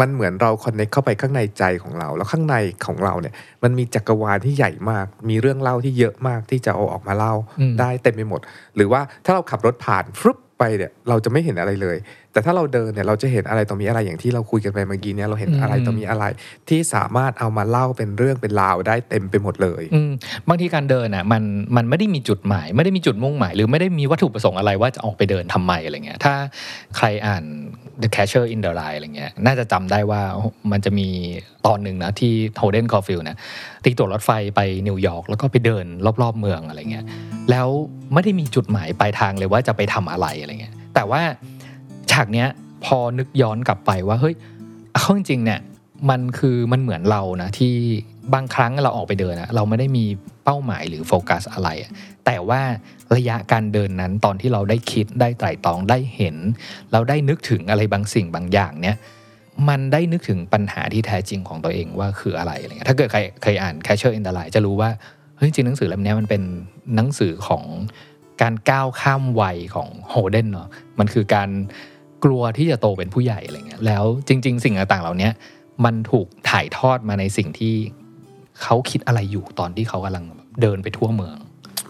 มันเหมือนเราคอนเน็กเข้าไปข้างในใจของเรา แล้วข้างในของเราเนี่ย มันมีจักรวาลที่ใหญ่มาก มีเรื่องเล่าที่เยอะมากที่จะเอาออกมาเล่าอืมได้เต็มไปหมด หรือว่าถ้าเราขับรถผ่านฟลุป ไปเนี่ยเราจะไม่เห็นอะไรเลย แต่ถ้าเราเดินเนี่ยเราจะเห็นอะไรต่อมีอะไรอย่างที่เราคุยกันไปเมื่อกี้เนี่ยเราเห็นอะไรต่อมีอะไร ที่สามารถเอามาเล่าเป็นเรื่องเป็นราวได้เต็มไปหมดเลยอืมบางทีการเดินอะมันมันไม่ได้มีจุดหมาย ไม่ได้มีจุดมุ่งหมาย หรือไม่ได้มีวัตถุประสงค์อะไรว่าจะออกไปเดินทำไมอะไรเงี้ยถ้าใครอ่าน The Catcher in the Rye อะไรเงี้ยน่าจะจำได้ว่ามันจะมีตอนหนึ่งนะที่ Holden Caulfield นะตีตั๋วรถไฟไปนิวยอร์กแล้วก็ไปเดินรอบๆเมืองอะไรเงี้ยแล้วไม่ได้มีจุดหมายปลายทางเลยว่าจะไปทำอะไรอะไรเงี้ยแต่ว่าฉากเนี้ยพอนึกย้อนกลับไปว่าเฮ้ยเอาจริงๆเนี่ยมันคือมันเหมือนเรานะที่บางครั้งเราออกไปเดินนะเราไม่ได้มี เป้าหมายหรือโฟกัสอะไร แต่ว่าระยะการเดินนั้นตอนที่เราได้คิดได้ไตร่ตรองได้เห็น เราได้นึกถึงอะไรบางสิ่งบางอย่างเนี่ยมันได้นึกถึงปัญหาที่แท้จริงของตัวเองว่าคืออะไรอะไรเงี้ยถ้าเกิดใครเคยอ่าน Catcher in the Rye จะรู้ว่าเฮ้ยจริงหนังสือเล่มนี้มันเป็นหนังสือของการก้าวข้ามวัยของโฮเดนเนาะมันคือการกลัวที่จะโตเป็นผู้ใหญ่อะไรเงี้ยแล้วจริง ๆ สิ่งต่างๆเหล่านี้มันถูกถ่ายทอดมาในสิ่งที่เขาคิดอะไรอยู่ตอนที่เขากำลัง เดินไปทั่วเมือง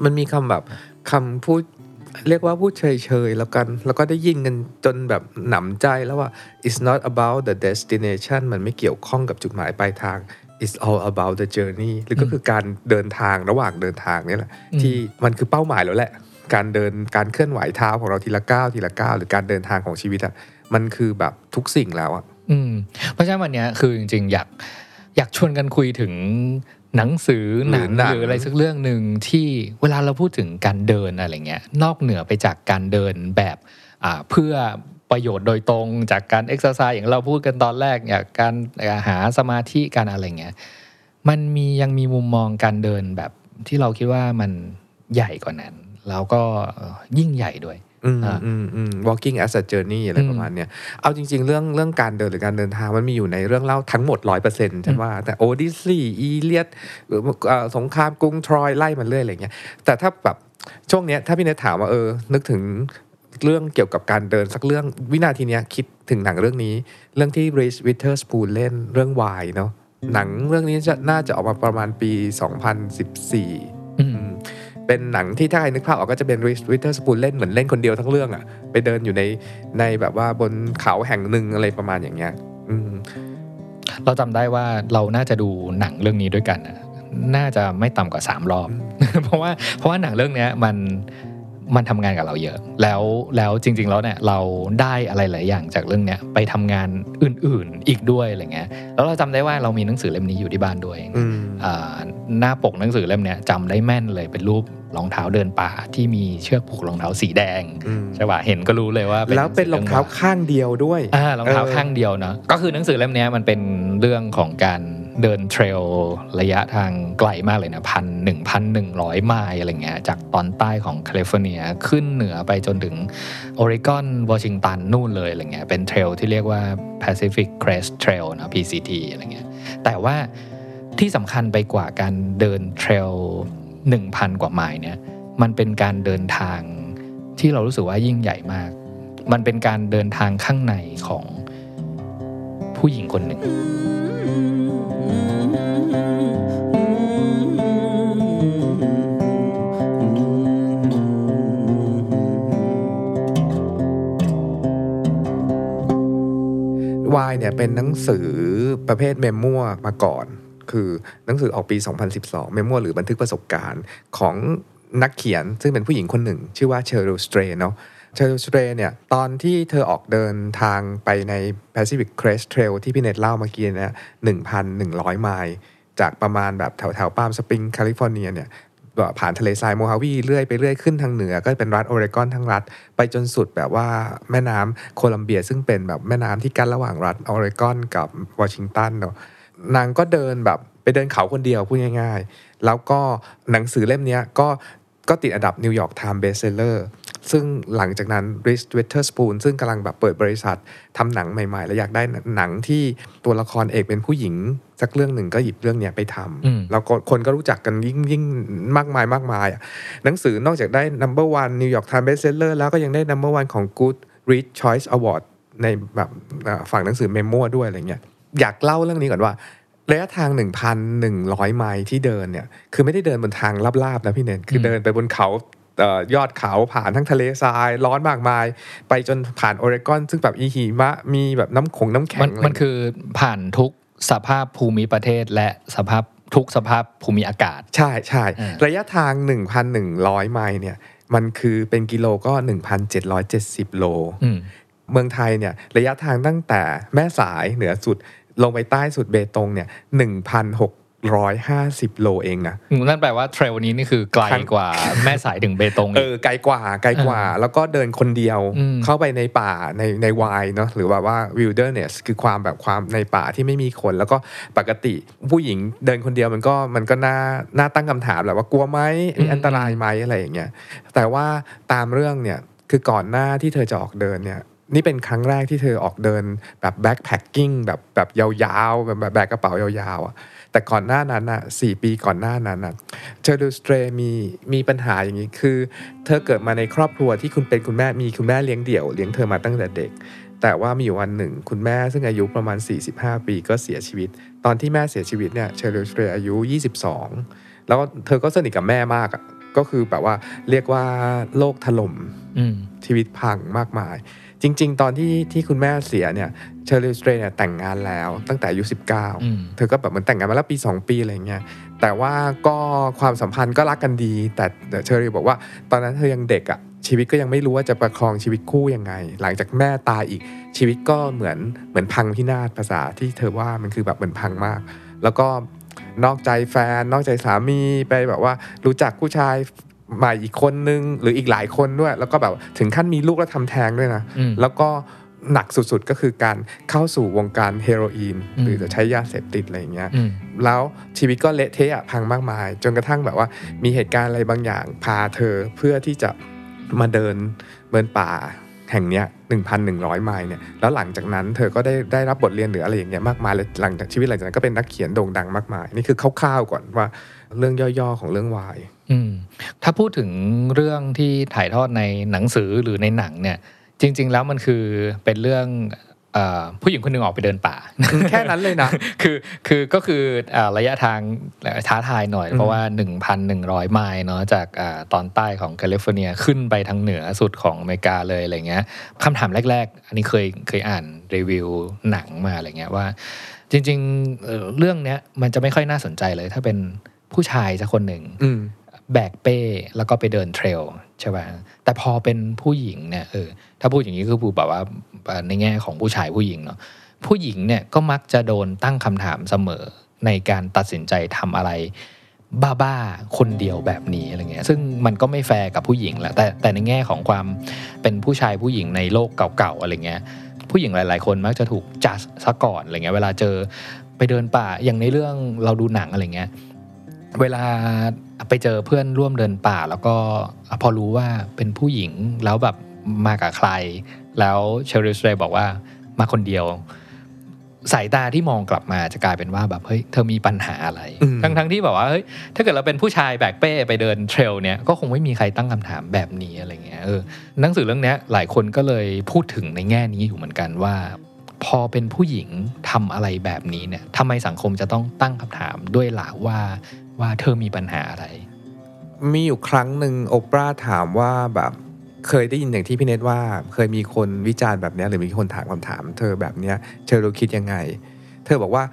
มันมีคำแบบคำพูดเรียกว่าพูดเฉยๆแล้วกัน แล้วก็ได้ยินกันจนแบบหนำใจแล้วว่า it's not about the destination มันไม่เกี่ยวข้องกับจุดหมายปลายทาง it's all about the journey หรือก็คือการเดินทางระหว่างเดินทางนี่แหละอืมที่มันคือเป้าหมายแล้วแหละ การเดินการเคลื่อนไหวเท้าของเราทีละก้าวทีละก้าวหรือการเดินทางของชีวิตอะมันคือแบบทุกสิ่งแล้วอะอืมเพราะฉะนั้นวันเนี้ยคือจริงๆ อยากอยากชวนกันคุยถึง หนังสือหนังหรือหนังหรืออะไรสักเรื่องหนึ่งที่เวลาเราพูดถึงการเดินอะไรเงี้ยนอกเหนือไปจากการเดินแบบอ่าเพื่อประโยชน์โดยตรงจากการเอ็กซ์ไซส์อย่างเราพูดกันตอนแรกอย่างการหาสมาธิการอะไรเงี้ยมันมียังมีมุมมองการเดินแบบที่เราคิดว่ามันใหญ่กว่านั้น แล้วก็เอ่อยิ่งใหญ่ด้วยอืมอ่าอืมอืม walking as a journey อะไรอืมประมาณเนี้ยเอาจริง ๆ เรื่องเรื่องการเดินหรือการเดินทางมันมีอยู่ในเรื่องเล่าทั้งหมดร้อยเปอร์เซ็นต์ฉันว่าแต่โอดิซีอีเลียดสงครามกรุงทรอยไล่มันเรื่อยอะไรเงี้ยแต่ถ้าแบบช่วงเนี้ยถ้าพี่เนทถามว่าเออ นึกถึงเรื่องเกี่ยวกับการเดินสักเรื่องวินาทีเนี้ยคิดถึงหนังเรื่องนี้ เรื่องที่ Reese Witherspoon เล่นเรื่องวายเนาะหนังเรื่องนี้จะน่าจะออกมาประมาณปี 2014อืม เป็นหนังที่ถ้าใครนึกภาพออกก็จะเป็นริชวิเตอร์สปูลเล่นเหมือนเล่นคนเดียวทั้งเรื่องอะ่ะไปเดินอยู่ในในแบบว่าบนเขาแห่งหนึ่งอะไรประมาณอย่างเงี้ยอืมเราจำได้ว่าเราน่าจะดูหนังเรื่องนี้ด้วยกันน่ะน่าจะไม่ต่ำกว่าสามรอบ เพราะว่าเพราะว่าหนังเรื่องเนี้ยมัน มันทำงานกับเราเยอะ แล้วแล้วจริง ๆ แล้วเนี่ยเราได้อะไรหลายอย่างจากเรื่องเนี้ยไปทำงานอื่นๆอีกด้วยอะไรเงี้ยแล้วเราจำได้ว่าเรามีหนังสือเล่มนี้อยู่ที่บ้านด้วยอืมอ่าหน้าปกหนังสือเล่มเนี้ยจำได้แม่นเลยเป็นรูปรองเท้าเดินป่าที่มีเชือกผูกรองเท้าสีแดงอืมใช่ป่ะเห็นก็รู้เลยว่าแล้วเป็นรองเท้าข้างเดียวด้วยอ่ารองเท้าข้างเดียวเนาะก็คือหนังสือเล่มเนี้ยมันเป็นเรื่องของการ เดินเทรลระยะทางไกลมากเลยนะพันหนึ่งพันหนึ่งร้อยไมล์อะไรเงี้ยจากตอนใต้ของแคลิฟอร์เนียขึ้นเหนือไปจนถึงโอเรกอนวอชิงตันนู่นเลยอะไรเงี้ยเป็นเทรลที่เรียกว่า Pacific Crest Trail นะ PCT อะไรเงี้ยแต่ว่าที่สำคัญไปกว่าการเดินเทรล1,000 กว่าไมล์เนี่ยมันเป็นการเดินทางที่เรารู้สึกว่ายิ่งใหญ่มาก มันเป็นการเดินทางข้างในของผู้หญิงคนหนึ่ง วายเนี่ยเป็นหนังสือประเภท memoir มาก่อน คือหนังสือออกปี 2012 memoir หรือบันทึกประสบการณ์ของนักเขียนซึ่งเป็นผู้หญิงคนหนึ่ง ชื่อว่าเชอร์ l สเตรเนาะเชอร์ l สเตรเนี่ยตอนที่เธอออกเดินทางไปใน Pacific Crest Trail ที่พี่เนตเล่าเมื่อกี้เนี่ย1,100 ไมล์จากประมาณแบบแถวแถว Palm Springs แคลิฟอร์เนียเนี่ย ผ่านทะเลทรายโมฮาวีเรื่อยไปเรื่อยขึ้นทางเหนือ ก็เป็นรัฐโอเรกอนทั้งรัฐ ไปจนสุดแบบว่าแม่น้ำโคลัมเบีย ซึ่งเป็นแบบแม่น้ำที่กั้นระหว่างรัฐโอเรกอนกับวอชิงตันเนาะนางก็เดินแบบไปเดินเขาคนเดียวพูดง่าย ๆ แล้วก็หนังสือเล่มนี้ก็ก็ติดอันดับ New York Times Best Seller ซึ่งหลังจากนั้น r i s w i t h e r s p o o n ซึ่งกำลังแบบเปิดบริษัททำหนังใหม่ ๆ แล้วอยากได้หนังที่ตัวละครเอกเป็นผู้หญิง สักเรื่องหนึ่งก็หยิบเรื่องเนี้ยไปทำอืมแล้วก็คนก็รู้จักกันยิ่งยิ่งมากมายมากมายอะหนังสือนอกจากได้ number one New York Times bestseller แล้วก็ยังได้ number one ของ Good Read Choice Award ในแบบอ่าฝั่งหนังสือเมมโมด้วยอะไรเงี้ยอยากเล่าเรื่องนี้ก่อนว่าระยะทาง 1,100 ไมล์ที่เดินเนี่ย คือไม่ได้เดินบนทางลาบๆนะพี่เนนคือเดินไปบนเขาเอ่อ ยอดเขาผ่านทั้งทะเลทราย ร้อนมากมาย ไปจนผ่านโอเรกอนซึ่งแบบอีหิมะมีแบบน้ำขงน้ำแข็มังนอะไรมันคือผ่านทุกสภาพภูมิประเทศและสภาพทุกสภาพภูมิอากาศ ใช่ใช่อ่าระยะทาง 1,100 ไมล์เนี่ยมันคือเป็นกิโลก็ 1,770 โลอืมเมืองไทยเนี่ยระยะทางตั้งแต่แม่สายเหนือสุดลงไปใต้สุดเบตงเนี่ย 1,650โลเองนะนั่นแปลว่าเทรลนี้นี่คือไกลทั้งกว่าแม่สายถึงเบตงเออีกอไกลกว่าไกลกว่า แล้วก็เดินคนเดียวอืมเข้าไปในป่าในในวายเนาะหรือว่าว่า wilderness คือความแบบความในป่าที่ไม่มีคน แล้วก็ปกติผู้หญิงเดินคนเดียวมันก็มันก็น่าน่าตั้งคำถามแหละว่ากลัวไหมมีอันตรายไหมอะไรอย่างเงี้ยแต่ว่าตามเรื่องเนี่ยคือก่อนหน้าที่เธอจะออกเดินเนี่ยนี่เป็นครั้งแรกที่เธอออกเดินแบบ backpacking แบบแบบยาวๆแบบแบบแบกกระเป๋ายาวๆอะ แต่ก่อนหน้านั้นอะสี่ปีก่อนหน้านั้นอะเชอริล สเตรดมีมีปัญหาอย่างนี้คือ เธอเกิดมาในครอบครัวที่คุณเป็นคุณแม่มีคุณแม่เลี้ยงเดี่ยวเลี้ยงเธอมาตั้งแต่เด็ก แต่ว่ามีอยู่วันหนึ่ง คุณแม่ซึ่งอายุประมาณ 45 ปีก็เสียชีวิต ตอนที่แม่เสียชีวิตเนี่ยเชอริล สเตรดอายุ 22 แล้วเธอก็สนิทกับแม่มากอะก็คือแบบว่าเรียกว่าโลกถล่มอืมชีวิตพังมากมาย จริง ๆ ตอนที่ที่คุณแม่เสียเนี่ยเชอริล สเตรดเนี่ยแต่งงานแล้วตั้งแต่อายุอืม19 เธอก็แบบเหมือนแต่งงานมาแล้วปี 2 ปีอะไรเงี้ยแต่ว่าก็ความสัมพันธ์ก็รักกันดี แต่เชอร์ลีบอกว่า ตอนนั้นเธอยังเด็กอะ่ะชีวิตก็ยังไม่รู้ว่าจะประคองชีวิตคู่ยังไง หลังจากแม่ตายอีกชีวิตก็เหมือนเหมือนพังพินาศภาษาที่เธอว่ามันคือแบบเหมือนพังมาก แล้วก็นอกใจแฟน นอกใจสามีไปแบบว่ารู้จักผู้ชาย ใหม่อีกคนนึงหรืออีกหลายคนด้วย แล้วก็แบบถึงขั้นมีลูกแล้วทำแท้งด้วยนะอืมแล้วก็หนักสุดๆก็คือการเข้าสู่วงการเฮโรอีนอืมหรือจะใช้ยาเสพติดอะไรอย่างเงี้ยอืมแล้วชีวิตก็เละเทะอะพังมากมาย จนกระทั่งแบบว่ามีเหตุการณ์อะไรบางอย่างพาเธอเพื่อที่จะมาเดินเดินป่าแห่งเนี้ย1,100 ไมล์เนี่ย แล้วหลังจากนั้นเธอก็ได้ได้รับบทเรียนหรืออะไรอย่างเงี้ยมากมายเลยหลังจากชีวิตหลังจากนั้นก็เป็นนักเขียนโด่งดังมากมาย นี่คือคร่าวๆก่อนว่าเรื่องย่อๆของเรื่องวาย อืมถ้าพูดถึงเรื่องที่ถ่ายทอดในหนังสือหรือในหนังเนี่ย จริง ๆ แล้วมันคือเป็นเรื่องเออผู้หญิงคนหนึ่งออกไปเดินป่า แค่นั้นเลยนะ คือคือก็คืออ่าระยะทางท้าทายหน่อยอืมเพราะว่า 1,100 ไมล์เนาะจากอาตอนใต้ของแคลิฟอร์เนียขึ้นไปทางเหนือสุดของอเมริกาเลยอะไรเงี้ยคำถามแรก ๆ อันนี้เคยเคยอ่านรีวิวหนังมาอะไรเงี้ยว่า จริง ๆเอ่อเรื่องเนี้ยมันจะไม่ค่อยน่าสนใจเลย ถ้าเป็นผู้ชายสักคนหนึ่งอืม แบกเป้แล้วก็ไปเดินเทรลใช่ป่ะแต่พอเป็นผู้หญิงเนี่ยเออถ้าพูดอย่างนี้คือพูดแบบว่าในแง่ของผู้ชายผู้หญิงเนาะผู้หญิงเนี่ยก็มักจะโดนตั้งคำถามเสมอในการตัดสินใจทำอะไรบ้าๆ คนเดียวแบบนี้อะไรเงี้ย ซึ่งมันก็ไม่แฟร์กับผู้หญิงแหละ แต่แต่ในแง่ของความเป็นผู้ชายผู้หญิงในโลกเก่าๆ อะไรเงี้ย ผู้หญิงหลาย ๆ คนมักจะถูกจัดซะก่อนอะไรเงี้ย เวลาเจอไปเดินป่า อย่างในเรื่องเราดูหนังอะไรเงี้ย เวลา ไปเจอเพื่อนร่วมเดินป่า แล้วก็พอรู้ว่าเป็นผู้หญิงแล้วแบบมากับใคร แล้วเชอริสเรย์บอกว่ามาคนเดียว สายตาที่มองกลับมาจะกลายเป็นว่าแบบเฮ้ยเธอมีปัญหาอะไรอืมทั้งทั้งที่แบบว่าเฮ้ยถ้าเกิดเราเป็นผู้ชายแบกเป้ไปเดินเทรลเนี่ยก็คงไม่มีใครตั้งคำถามแบบนี้อะไรเงี้ยเออหนังสือเรื่องเนี้ยหลายคนก็เลยพูดถึงในแง่นี้อยู่เหมือนกันว่าพอเป็นผู้หญิงทำอะไรแบบนี้เนี่ยทำไมสังคมจะต้องตั้งคำถามด้วยล่ะว่า ว่าเธอมีปัญหาอะไร มีอยู่ครั้งหนึ่งโอปราถามว่าแบบเคยได้ยินอย่างที่พี่เนทว่า เคยมีคนวิจารณ์แบบเนี้ยหรือมีคนถามคำถาม เธอแบบเนี้ยเธอรู้คิดยังไง เธอบอกว่า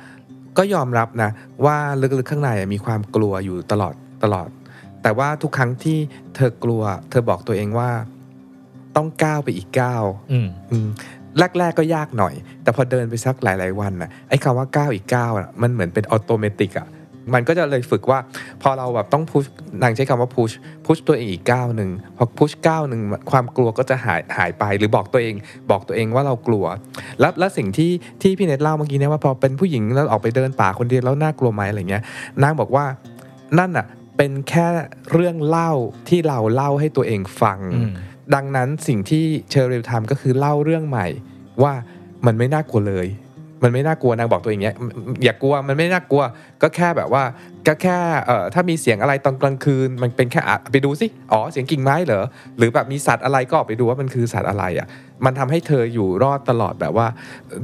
ก็ยอมรับนะ ว่าลึกๆข้างในมีความกลัวอยู่ตลอดตลอด แต่ว่าทุกครั้งที่เธอกลัว เธอบอกตัวเองว่าต้องก้าวไปอีกก้าวอืมอืมแรกๆก็ยากหน่อย แต่พอเดินไปสักหลาย ๆ วันน่ะไอ้คำว่าก้าวอีกก้าวอะมันเหมือนเป็น automatic อะ มันก็จะเลยฝึกว่า พอเราแบบต้อง push นางใช้คำว่า push push ตัวเองอีกก้าวหนึ่งพอ push ก้าวหนึ่งความกลัวก็จะหายหายไปหรือบอกตัวเอง บอกตัวเองว่าเรากลัว แล้วแล้วสิ่งที่ที่พี่เนทเล่าเมื่อกี้เนี่ยว่าพอเป็นผู้หญิงแล้วออกไปเดินป่าคนเดียวแล้วน่ากลัวไหมอะไรเงี้ยนางบอกว่านั่นอะเป็นแค่เรื่องเล่าที่เราเล่าให้ตัวเองฟังอืมดังนั้นสิ่งที่เชอริลทำก็คือเล่าเรื่องใหม่ว่ามันไม่น่ากลัวเลย มันไม่น่ากลัวนางบอกตัวเองอย่างเงี้ยอย่ากลัวมันไม่น่ากลัว ก็แค่แบบว่าก็แค่เอ่อถ้ามีเสียงอะไรตอนกลางคืน มันเป็นแค่อะไปดูสิอ๋อเสียงกิ่งไม้เหรอหรือแบบมีสัตว์อะไรก็ออกไปดูว่ามันคือสัตว์อะไรอะมันทำให้เธออยู่รอดตลอดแบบว่า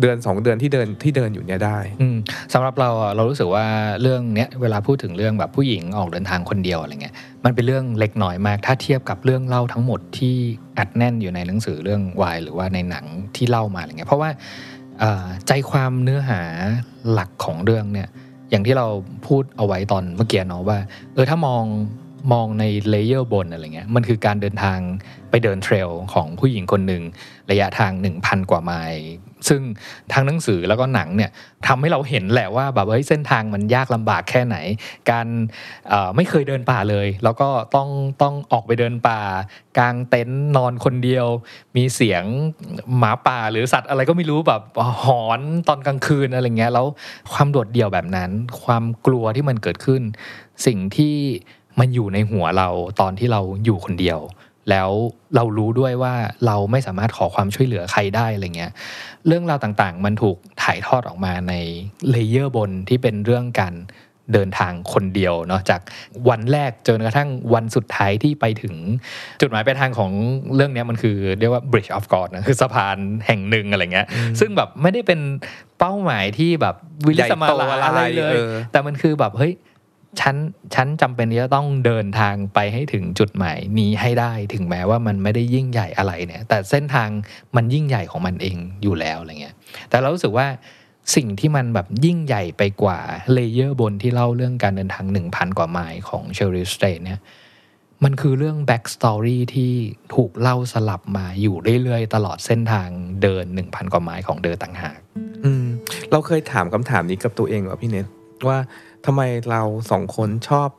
เดือนสองเดือนที่เดินที่เดินอยู่เนี่ยได้อืมสำหรับเราเรารู้สึกว่าเรื่องเนี้ยเวลาพูดถึงเรื่องแบบผู้หญิงออกเดินทางคนเดียวอะไรเงี้ยมันเป็นเรื่องเล็กน้อยมาก ถ้าเทียบกับเรื่องเล่าทั้งหมดที่อัดแน่นอยู่ในหนังสือเรื่องวายหรือว่าในหนังที่เล่ามาอะไรเงี้ยเพราะว่า ใจความเนื้อหาหลักของเรื่องเนี่ยอย่างที่เราพูดเอาไว้ตอนเมื่อกี้เนาะว่าเออถ้ามองมองใน layer บนอะไรเงี้ยมันคือการเดินทางไปเดิน trail ของผู้หญิงคนหนึ่งระยะทาง 1,000 กว่าไมล์ ซึ่งทั้งหนังสือแล้วก็หนังเนี่ยทำให้เราเห็นแหละว่าแบบเฮ้ยเส้นทางมันยากลำบากแค่ไหน การไม่เคยเดินป่าเลย แล้วก็ต้องต้องออกไปเดินป่ากลางเต็นท์นอนคนเดียว มีเสียงหมาป่าหรือสัตว์อะไรก็ไม่รู้แบบหอนตอนกลางคืนอะไรเงี้ยแล้วความโดดเดี่ยวแบบนั้น ความกลัวที่มันเกิดขึ้น สิ่งที่มันอยู่ในหัวเราตอนที่เราอยู่คนเดียว แล้วเรารู้ด้วยว่าเราไม่สามารถขอความช่วยเหลือใครได้อะไรเงี้ย เรื่องราวต่างๆ มันถูกถ่ายทอดออกมาใน layer บนที่เป็นเรื่องการเดินทางคนเดียวเนาะจากวันแรกจนกระทั่งวันสุดท้ายที่ไปถึง จุดหมายปลายทางของเรื่องเนี้ยมันคือเรียกว่า bridge of God นะคือสะพานแห่งหนึ่งอะไรเงี้ย ซึ่งแบบไม่ได้เป็นเป้าหมายที่แบบวิลิศมาหราอะไรเลยเออแต่มันคือแบบเฮ้ย ฉันฉันจำเป็นที่จะต้องเดินทางไปให้ถึงจุดหมายนี้ให้ได้ถึงแม้ว่ามันไม่ได้ยิ่งใหญ่อะไรเนี่ย แต่เส้นทางมันยิ่งใหญ่ของมันเองอยู่แล้วอะไรเงี้ยแต่เรารู้สึกว่าสิ่งที่มันแบบยิ่งใหญ่ไปกว่า layer บนที่เล่าเรื่องการเดินทาง 1,000 กว่าไมล์ของเชอริล สเตรดเนี่ยมันคือเรื่อง backstory ที่ถูกเล่าสลับมาอยู่เรื่อยๆ ตลอดเส้นทางเดิน 1,000 กว่าไมล์ของเดินต่างหาก อืม เราเคยถามคำถามนี้กับตัวเองว่าพี่เนทว่า ทำไมเราสองคนชอบ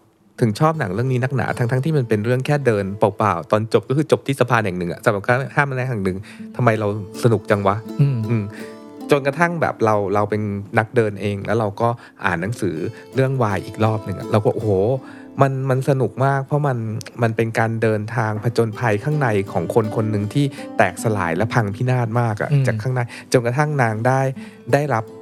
ถึงชอบหนังเรื่องนี้นักหนาทั้งทั้งๆที่มันเป็นเรื่องแค่เดินเปล่าๆตอนจบก็คือจบที่สะพานแห่งหนึ่งอะสำหรับการห้ามอะไรแห่งหนึ่งทำไมเราสนุกจังวะอืมอืมจนกระทั่งแบบเราเราเป็นนักเดินเอง แล้วเราก็อ่านหนังสือเรื่องวายอีกรอบหนึ่งอะเราก็โอ้โหมันมันสนุกมาก เพราะมันมันเป็นการเดินทางผจญภัยข้างในของคนคนหนึ่งที่แตกสลายและพังพินาศมากอะอืมจากข้างในจนกระทั่งนางได้ได้รับ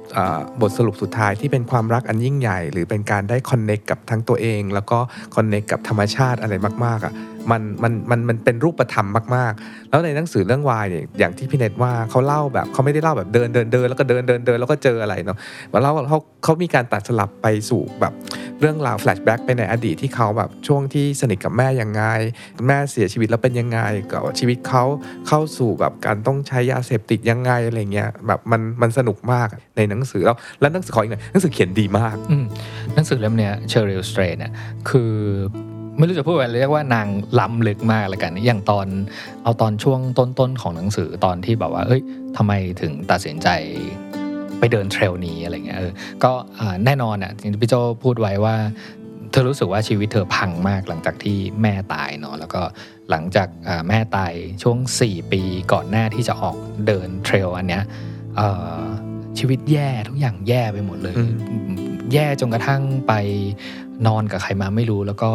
เอ่อ บทสรุปสุดท้ายที่เป็นความรักอันยิ่งใหญ่ หรือเป็นการได้ connect กับทั้งตัวเอง แล้วก็ connect กับธรรมชาติอะไรมากๆอะ มันมันมันมันเป็นรูปธรรมมากๆ แล้วในหนังสือเรื่องวายเนี่ยอย่างที่พี่เนตว่าเขาเล่าแบบเขาไม่ได้เล่าแบบเดินเดินเดินแล้วก็เดินเดินเดินแล้วก็เจออะไรเนาะมาเล่าเขาเขามีการตัดสลับไปสู่แบบเรื่องราว flashback ไปในอดีตที่เขาแบบช่วงที่สนิทกับแม่ยังไง แม่เสียชีวิตแล้วเป็นยังไงกับชีวิตเขาเข้าสู่แบบการต้องใช้ยาเสพติดยังไงอะไรเงี้ยแบบมันมันสนุกมากในหนังสือแล้วแล้วหนังสือขออีกหน่อยหนังสือเขียนดีมากหนังสือเล่มเนี้ยเชอริลสเตรเนี่ยคือ ไม่รู้จะพูดอะไรเรียกว่านางล้ำลึกมากเลยกันอย่างตอนเอาตอนช่วงต้นๆของหนังสือตอนที่แบบว่า เอ้ยทำไมถึงตัดสินใจไปเดินเทรลนี้อะไรเงี้ยเออก็อ่าแน่นอนอะที่พี่โจพูดไว้ว่า เธอรู้สึกว่าชีวิตเธอพังมากหลังจากที่แม่ตายเนาะแล้วก็หลังจากอ่าแม่ตายช่วง 4 ปีก่อนหน้าที่จะออกเดินเทรลอันเนี้ยเอ่อชีวิตแย่ทุกอย่างแย่ไปหมดเลยอืมแย่จนกระทั่งไปนอนกับใครมาไม่รู้แล้วก็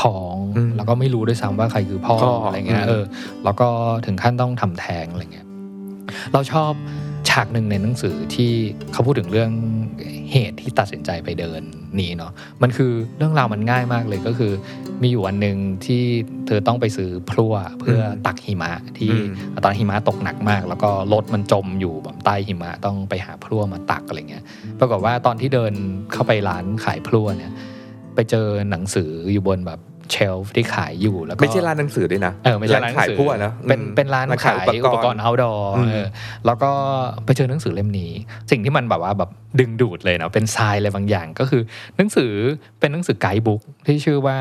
ท้องอืมแล้วก็ไม่รู้ด้วยซ้ำว่าใครคือพ่อพ่อออะไรเงี้ยอืมเออแล้วก็ถึงขั้นต้องทำแท้งอะไรเงี้ยเราชอบฉากหนึ่งในหนังสือที่เขาพูดถึงเรื่องเหตุที่ตัดสินใจไปเดินนี้เนาะมันคือเรื่องราวมันง่ายมากเลยก็คือ มีอยู่วันหนึ่งที่เธอต้องไปซื้อพลั่วเพื่ออมตักหิมะที่อืมตอนหิมะตกหนักมาก แล้วก็รถมันจมอยู่แบบใต้หิมะต้องไปหาพลั่วมาตักอะไรเงี้ยปรากฏว่าตอนที่เดินเข้าไปร้านขายพลั่วเนี่ย ไปเจอหนังสืออยู่บนแบบเชลฟ์ที่ขายอยู่แล้วก็ไม่ใช่ร้านหนังสือด้วยนะเออไม่ใช่ร้านหนัขายงสือพวกนะเป็นอืมเป็นร้านขายอุปกรณ์ outdoor อืมเออแล้วก็ไปเจอหนังสือเล่มนี้ สิ่งที่มันแบบว่าแบบดึงดูดเลยเนาะเป็นทรายอะไรบางอย่างก็คือหนังสือเป็นหนังสือ guidebook ที่ชื่อว่า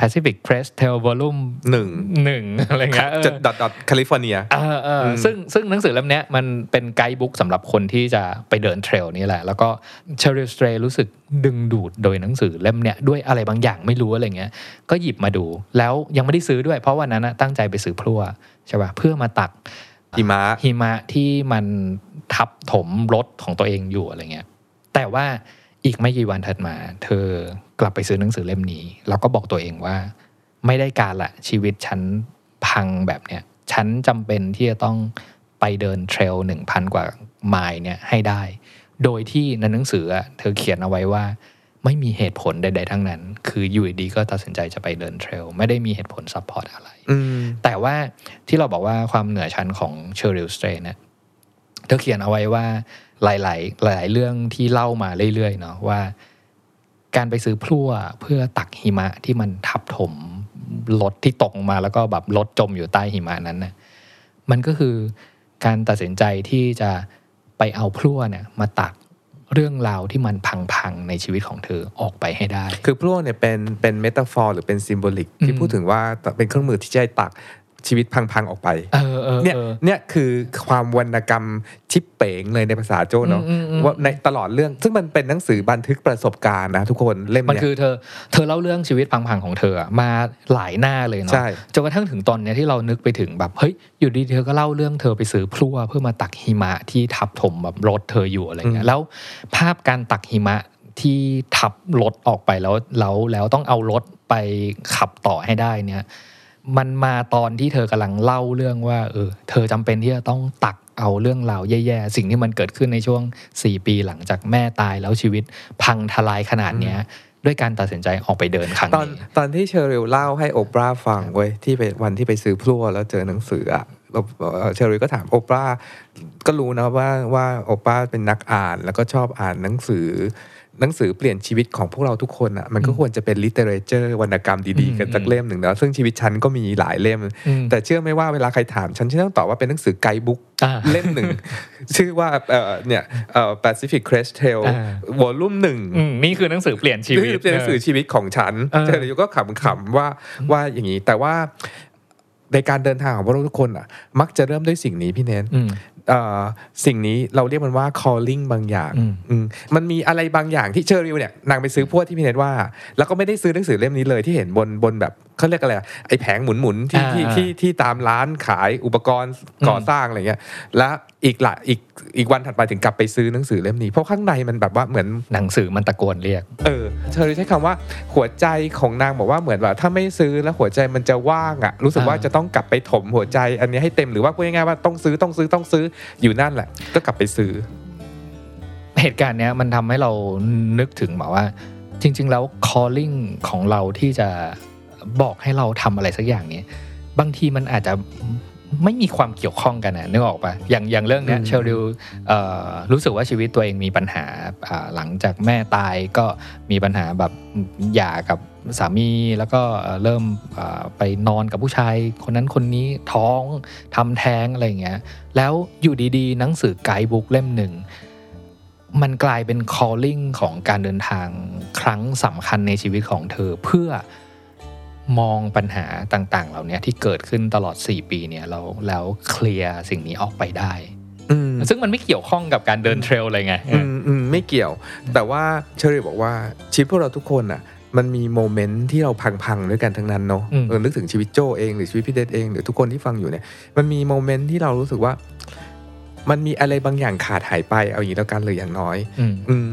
Pacific Crest Trail Volume หนึ่งหนึ่งอะไรเงี้ยเออจะ dot dot แคลิฟอร์เนียเออเอออมซึ่งซึ่งหนังสือเล่มเนี้ยมันเป็น guidebook สำหรับคนที่จะไปเดิน trail นี่แหละ แล้วก็เชอริลสเตรดรู้สึกดึงดูดโดยหนังสือเล่มเนี้ยด้วยอะไรบางอย่างไม่รู้อะไรเงี้ย ก็หยิบมาดู แล้วยังไม่ได้ซื้อด้วย เพราะวันนั้นนะตั้งใจไปซื้อพลั่วใช่ป่ะเพื่อมาตักหิมะหิมะที่มันทับถมรถของตัวเองอยู่อะไรเงี้ยแต่ว่า อีกไม่กี่วันถัดมา เธอกลับไปซื้อหนังสือเล่มนี้ แล้วก็บอกตัวเองว่า ไม่ได้การละชีวิตฉันพังแบบเนี้ยฉันจำเป็นที่จะต้องไปเดิน trail หนึ่งพันกว่าไมล์เนี่ยให้ได้ โดยที่ในหนังสือเธอเขียนเอาไว้ว่าไม่มีเหตุผลใด ๆ ทั้งนั้น คืออยู่ดีๆก็ตัดสินใจจะไปเดิน trail ไม่ได้มีเหตุผล support อะไร แต่ว่าที่เราบอกว่าความเหนือชั้นของเชอริลสเตรดเนี่ยเธอเขียนเอาไว้ว่า หลาย ๆ หลาย ๆ เรื่องที่เล่ามาเรื่อย ๆ เนาะว่า การไปซื้อพลั่วเพื่อตักหิมะที่มันทับถมรถที่ตกลงมาแล้วก็แบบรถจมอยู่ใต้หิมะนั้นนะมันก็คือการตัดสินใจที่จะไปเอาพลั่วเนี่ยมาตักเรื่องราวที่มันพังๆในชีวิตของเธอออกไปให้ได้ คือพลั่วเนี่ยเป็นเป็น metaphor หรือเป็น symbolic ที่อืมพูดถึงว่าเป็นเครื่องมือที่จะให้ตัก ชีวิตพังๆออกไปเออเออเนี่ยเออเนี่ยคือความวรรณกรรมชิปเป๋งเลยในภาษาโจ้เนาะอืมอืมอืมว่าในตลอดเรื่อง ซึ่งมันเป็นหนังสือบันทึกประสบการณ์นะทุกคนเล่มมันเนี้ยคือเธอเธอเล่าเรื่องชีวิตพังๆของเธออะมาหลายหน้าเลยเนาะใช่จนกระทั่งถึงตอนเนี้ยที่เรานึกไปถึงแบบเฮ้ยอยู่ดีเธอก็เล่าเรื่องเธอไปซื้อพลั่วเพื่อมาตักหิมะที่ทับถมแบบรถเธออยู่อะไรเงี้ยแล้วภาพการตักหิมะที่ทับรถออกไปแล้วแล้วแล้วต้องเอารถไปขับต่อให้ได้เนี่ย มันมาตอนที่เธอกำลังเล่าเรื่องว่าเออเธอจำเป็นที่จะต้องตักเอาเรื่องราวแย่ๆ สิ่งที่มันเกิดขึ้นในช่วง 4 ปีหลังจากแม่ตายแล้วชีวิตพังทลายขนาดเนี้ยด้วยการตัดสินใจออกไปเดินครั้งตอนนี้ตอนที่เชอริลเล่าให้โอปราฟังเว้ยที่ไปวันที่ไปซื้อพลั่วแล้วเจอหนังสืออะแล้วเอ่อเชอริลก็ถามโอปราก็รู้นะว่าว่าโอปราเป็นนักอ่านแล้วก็ชอบอ่านหนังสือ หนังสือเปลี่ยนชีวิตของพวกเราทุกคนอะมันก็ควรจะเป็นลิเทเรเจอร์วรรณกรรมดีๆ กันสักเล่มหนึ่งนะซึ่งชีวิตฉันก็มีหลายเล่มอืมแต่เชื่อไหมว่าเวลาใครถาม ฉันฉันต้องตอบว่าเป็นหนังสือไกด์บุ๊กอ่าเล่มหนึ่ง ชื่อว่าเอ่อเนี่ยเอ่อ Pacific Crest Trail อ่าวอลลุ่มหนึ่งอืมนี่คือหนังสือเปลี่ยนชีวิตนี่เป็นหนังสือชีวิตของฉันเออเจออยู่ก็ขำๆว่าว่าอย่างนี้แต่ว่าในการเดินทางของพวกเราทุกคนอะ มักจะเริ่มด้วยสิ่งนี้พี่เน้นอืมเอ่อ สิ่งนี้เราเรียกมันว่า calling บางอย่างอืมอืมมันมีอะไรบางอย่างที่เชอริวเนี่ยนางไปซื้อพวกที่พี่เนทว่า แล้วก็ไม่ได้ซื้อหนังสือเล่มนี้เลยที่เห็นบนบนแบบเขาเรียกอะไรอะไอ้แผงหมุนๆที่อ่าที่ที่ที่ตามร้านขายอุปกรณ์ก่อสร้างอะไรเงี้ยแล้วอีกละอีกอีกวันถัดไปถึงกลับไปซื้อหนังสือเล่มนี้ เพราะข้างในมันแบบว่าเหมือนหนังสือมันตะโกนเรียก เออเธอใช้คำว่าหัวใจของนางบอกว่าเหมือนแบบถ้าไม่ซื้อแล้วหัวใจมันจะว่างอะรู้สึกว่าอ่าจะต้องกลับไปถมหัวใจ อันนี้ให้เต็มหรือว่าพูดง่ายๆว่าต้องซื้อต้องซื้อต้องซื้ออยู่นั่นแหละ ก็กลับไปซื้อ เหตุการณ์เนี้ยมันทำให้เรานึกถึงแบบว่า จริง ๆ แล้ว calling ของเราที่จะ บอกให้เราทำอะไรสักอย่างเนี้ยบางทีมันอาจจะไม่มีความเกี่ยวข้องกันนะนึกออกปะอย่างอย่างเรื่องเนี้ยอืมเชลดิวเอ่อรู้สึกว่าชีวิตตัวเองมีปัญหาอ่าหลังจากแม่ตายก็มีปัญหาแบบหย่ากับสามีแล้วก็เอ่อเริ่มอ่าไปนอนกับผู้ชาย คนนั้นคนนี้ท้องทำแท้งอะไรอย่างเงี้ยแล้วอยู่ดีๆ หนังสือไกด์บุ๊กเล่มหนึ่ง มันกลายเป็น calling ของการเดินทางครั้งสำคัญในชีวิตของเธอเพื่อ มองปัญหาต่างๆ เหล่านี้ที่เกิดขึ้นตลอด 4 ปีเนี่ยแล้วแล้วเคลียร์สิ่งนี้ออกไปได้อืมซึ่งมันไม่เกี่ยวข้องกับการเดินเทรลเลยไงอืมอืมไม่เกี่ยว แต่ว่าเชอรี่บอกว่าชีวิตพวกเราทุกคนอะมันมี moment ที่เราพังๆด้วยกันทั้งนั้นเนาะอืมเออนึกถึงชีวิตโจเองหรือชีวิตพี่เนทเองหรือทุกคนที่ฟังอยู่เนี่ยมันมี moment ที่เรารู้สึกว่า มันมีอะไรบางอย่างขาดหายไปเอาอย่างนี้แล้วกันเลยอย่างน้อยอืมอืม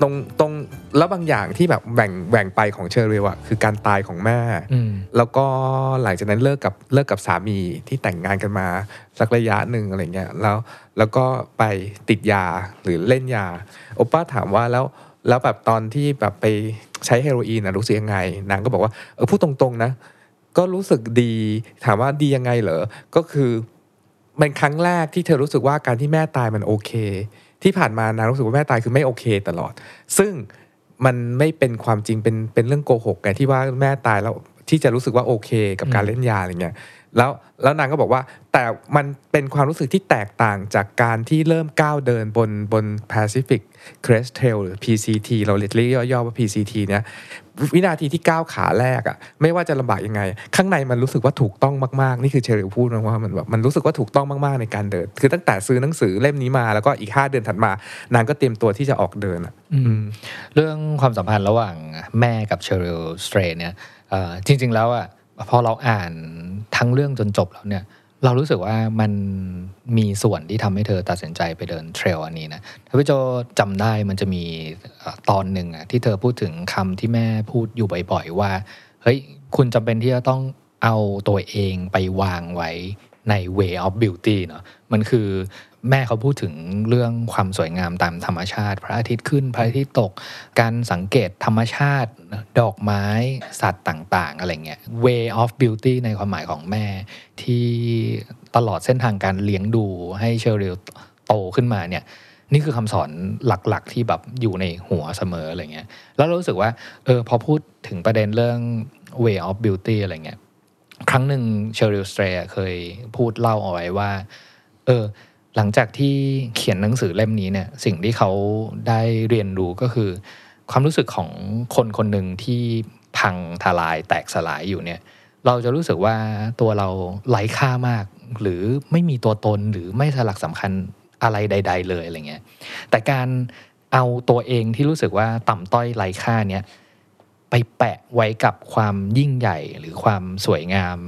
ตรงตรงแล้วบางอย่างที่แบบแบ่งแบ่งไปของเชอริลอะคือการตายของแม่อืมแล้วก็หลังจากนั้นเลิกกับเลิกกับสามีที่แต่งงานกันมาสักระยะหนึ่งอะไรเงี้ยแล้วแล้วก็ไปติดยาหรือเล่นยาโอป้าถามว่าแล้วแล้วแบบตอนที่แบบไปใช้เฮโรอีนนะรู้สึกยังไงนางก็บอกว่าเออพูดตรงๆนะ ก็รู้สึกดีถามว่าดียังไงเหรอก็คือ เป็นครั้งแรกที่เธอรู้สึกว่าการที่แม่ตายมันโอเค ที่ผ่านมานางรู้สึกว่าแม่ตายคือไม่โอเคตลอด ซึ่งมันไม่เป็นความจริงเป็นเป็นเรื่องโกหกไงที่ว่าแม่ตายแล้วที่จะรู้สึกว่าโอเค กับการเล่นยาอะไรเงี้ยแล้วแล้วนางก็บอกว่าแต่มันเป็นความรู้สึกที่แตกต่างจากการที่เริ่มก้าวเดินบนบน Pacific Crest Trail หรือ PCT เราเรียกย่อๆว่า PCT เนี่ย วินาทีที่ก้าวขาแรกอะไม่ว่าจะลำบากยังไง ข้างในมันรู้สึกว่าถูกต้องมากๆ นี่คือเชอริลพูดนะว่ามันแบบมันรู้สึกว่าถูกต้องมากๆในการเดิน คือตั้งแต่ซื้อหนังสือเล่มนี้มาแล้วก็อีก 5 เดือนถัดมานางก็เตรียมตัวที่จะออกเดินอะเรื่องความสัมพันธ์ระหว่างแม่กับเชอริลสเตรทเนี่ยจริง ๆ แล้วอะพอเราอ่านทั้งเรื่องจนจบแล้วเนี่ย เรารู้สึกว่ามันมีส่วนที่ทำให้เธอตัดสินใจไปเดินเทรลอันนี้นะถ้าพี่โจจำได้มันจะมีตอนหนึ่งอะที่เธอพูดถึงคำที่แม่พูดอยู่บ่อยๆว่า เฮ้ย คุณจำเป็นที่จะต้องเอาตัวเองไปวางไว้ ใน way of beauty เนาะมันคือแม่เขาพูดถึงเรื่องความสวยงามตามธรรมชาติ พระอาทิตย์ขึ้นพระอาทิตย์ตก การสังเกตธรรมชาติ ดอกไม้สัตว์ต่างๆ อะไรเงี้ย way of beauty ในความหมายของแม่ที่ตลอดเส้นทางการเลี้ยงดูให้เชอริลโตขึ้นมาเนี่ยนี่คือคำสอนหลักๆ ที่แบบอยู่ในหัวเสมออะไรเงี้ย แล้วรู้สึกว่า เออพอพูดถึงประเด็นเรื่อง way of beauty อะไรเงี้ย ครั้งหนึ่งเชอริลสเตรเคยพูดเล่าเอาไว้ว่า เออ หลังจากที่เขียนหนังสือเล่มนี้เนี่ย สิ่งที่เขาได้เรียนรู้ก็คือ ความรู้สึกของคนคนหนึ่งที่พังทลายแตกสลายอยู่เนี่ย เราจะรู้สึกว่าตัวเราไร้ค่ามาก หรือไม่มีตัวตนหรือไม่สลักสำคัญอะไรใด ๆ เลยอะไรเงี้ยแต่การเอาตัวเองที่รู้สึกว่าต่ำต้อยไร้ค่าเนี่ย ไปแปะไว้กับความยิ่งใหญ่หรือความสวยงาม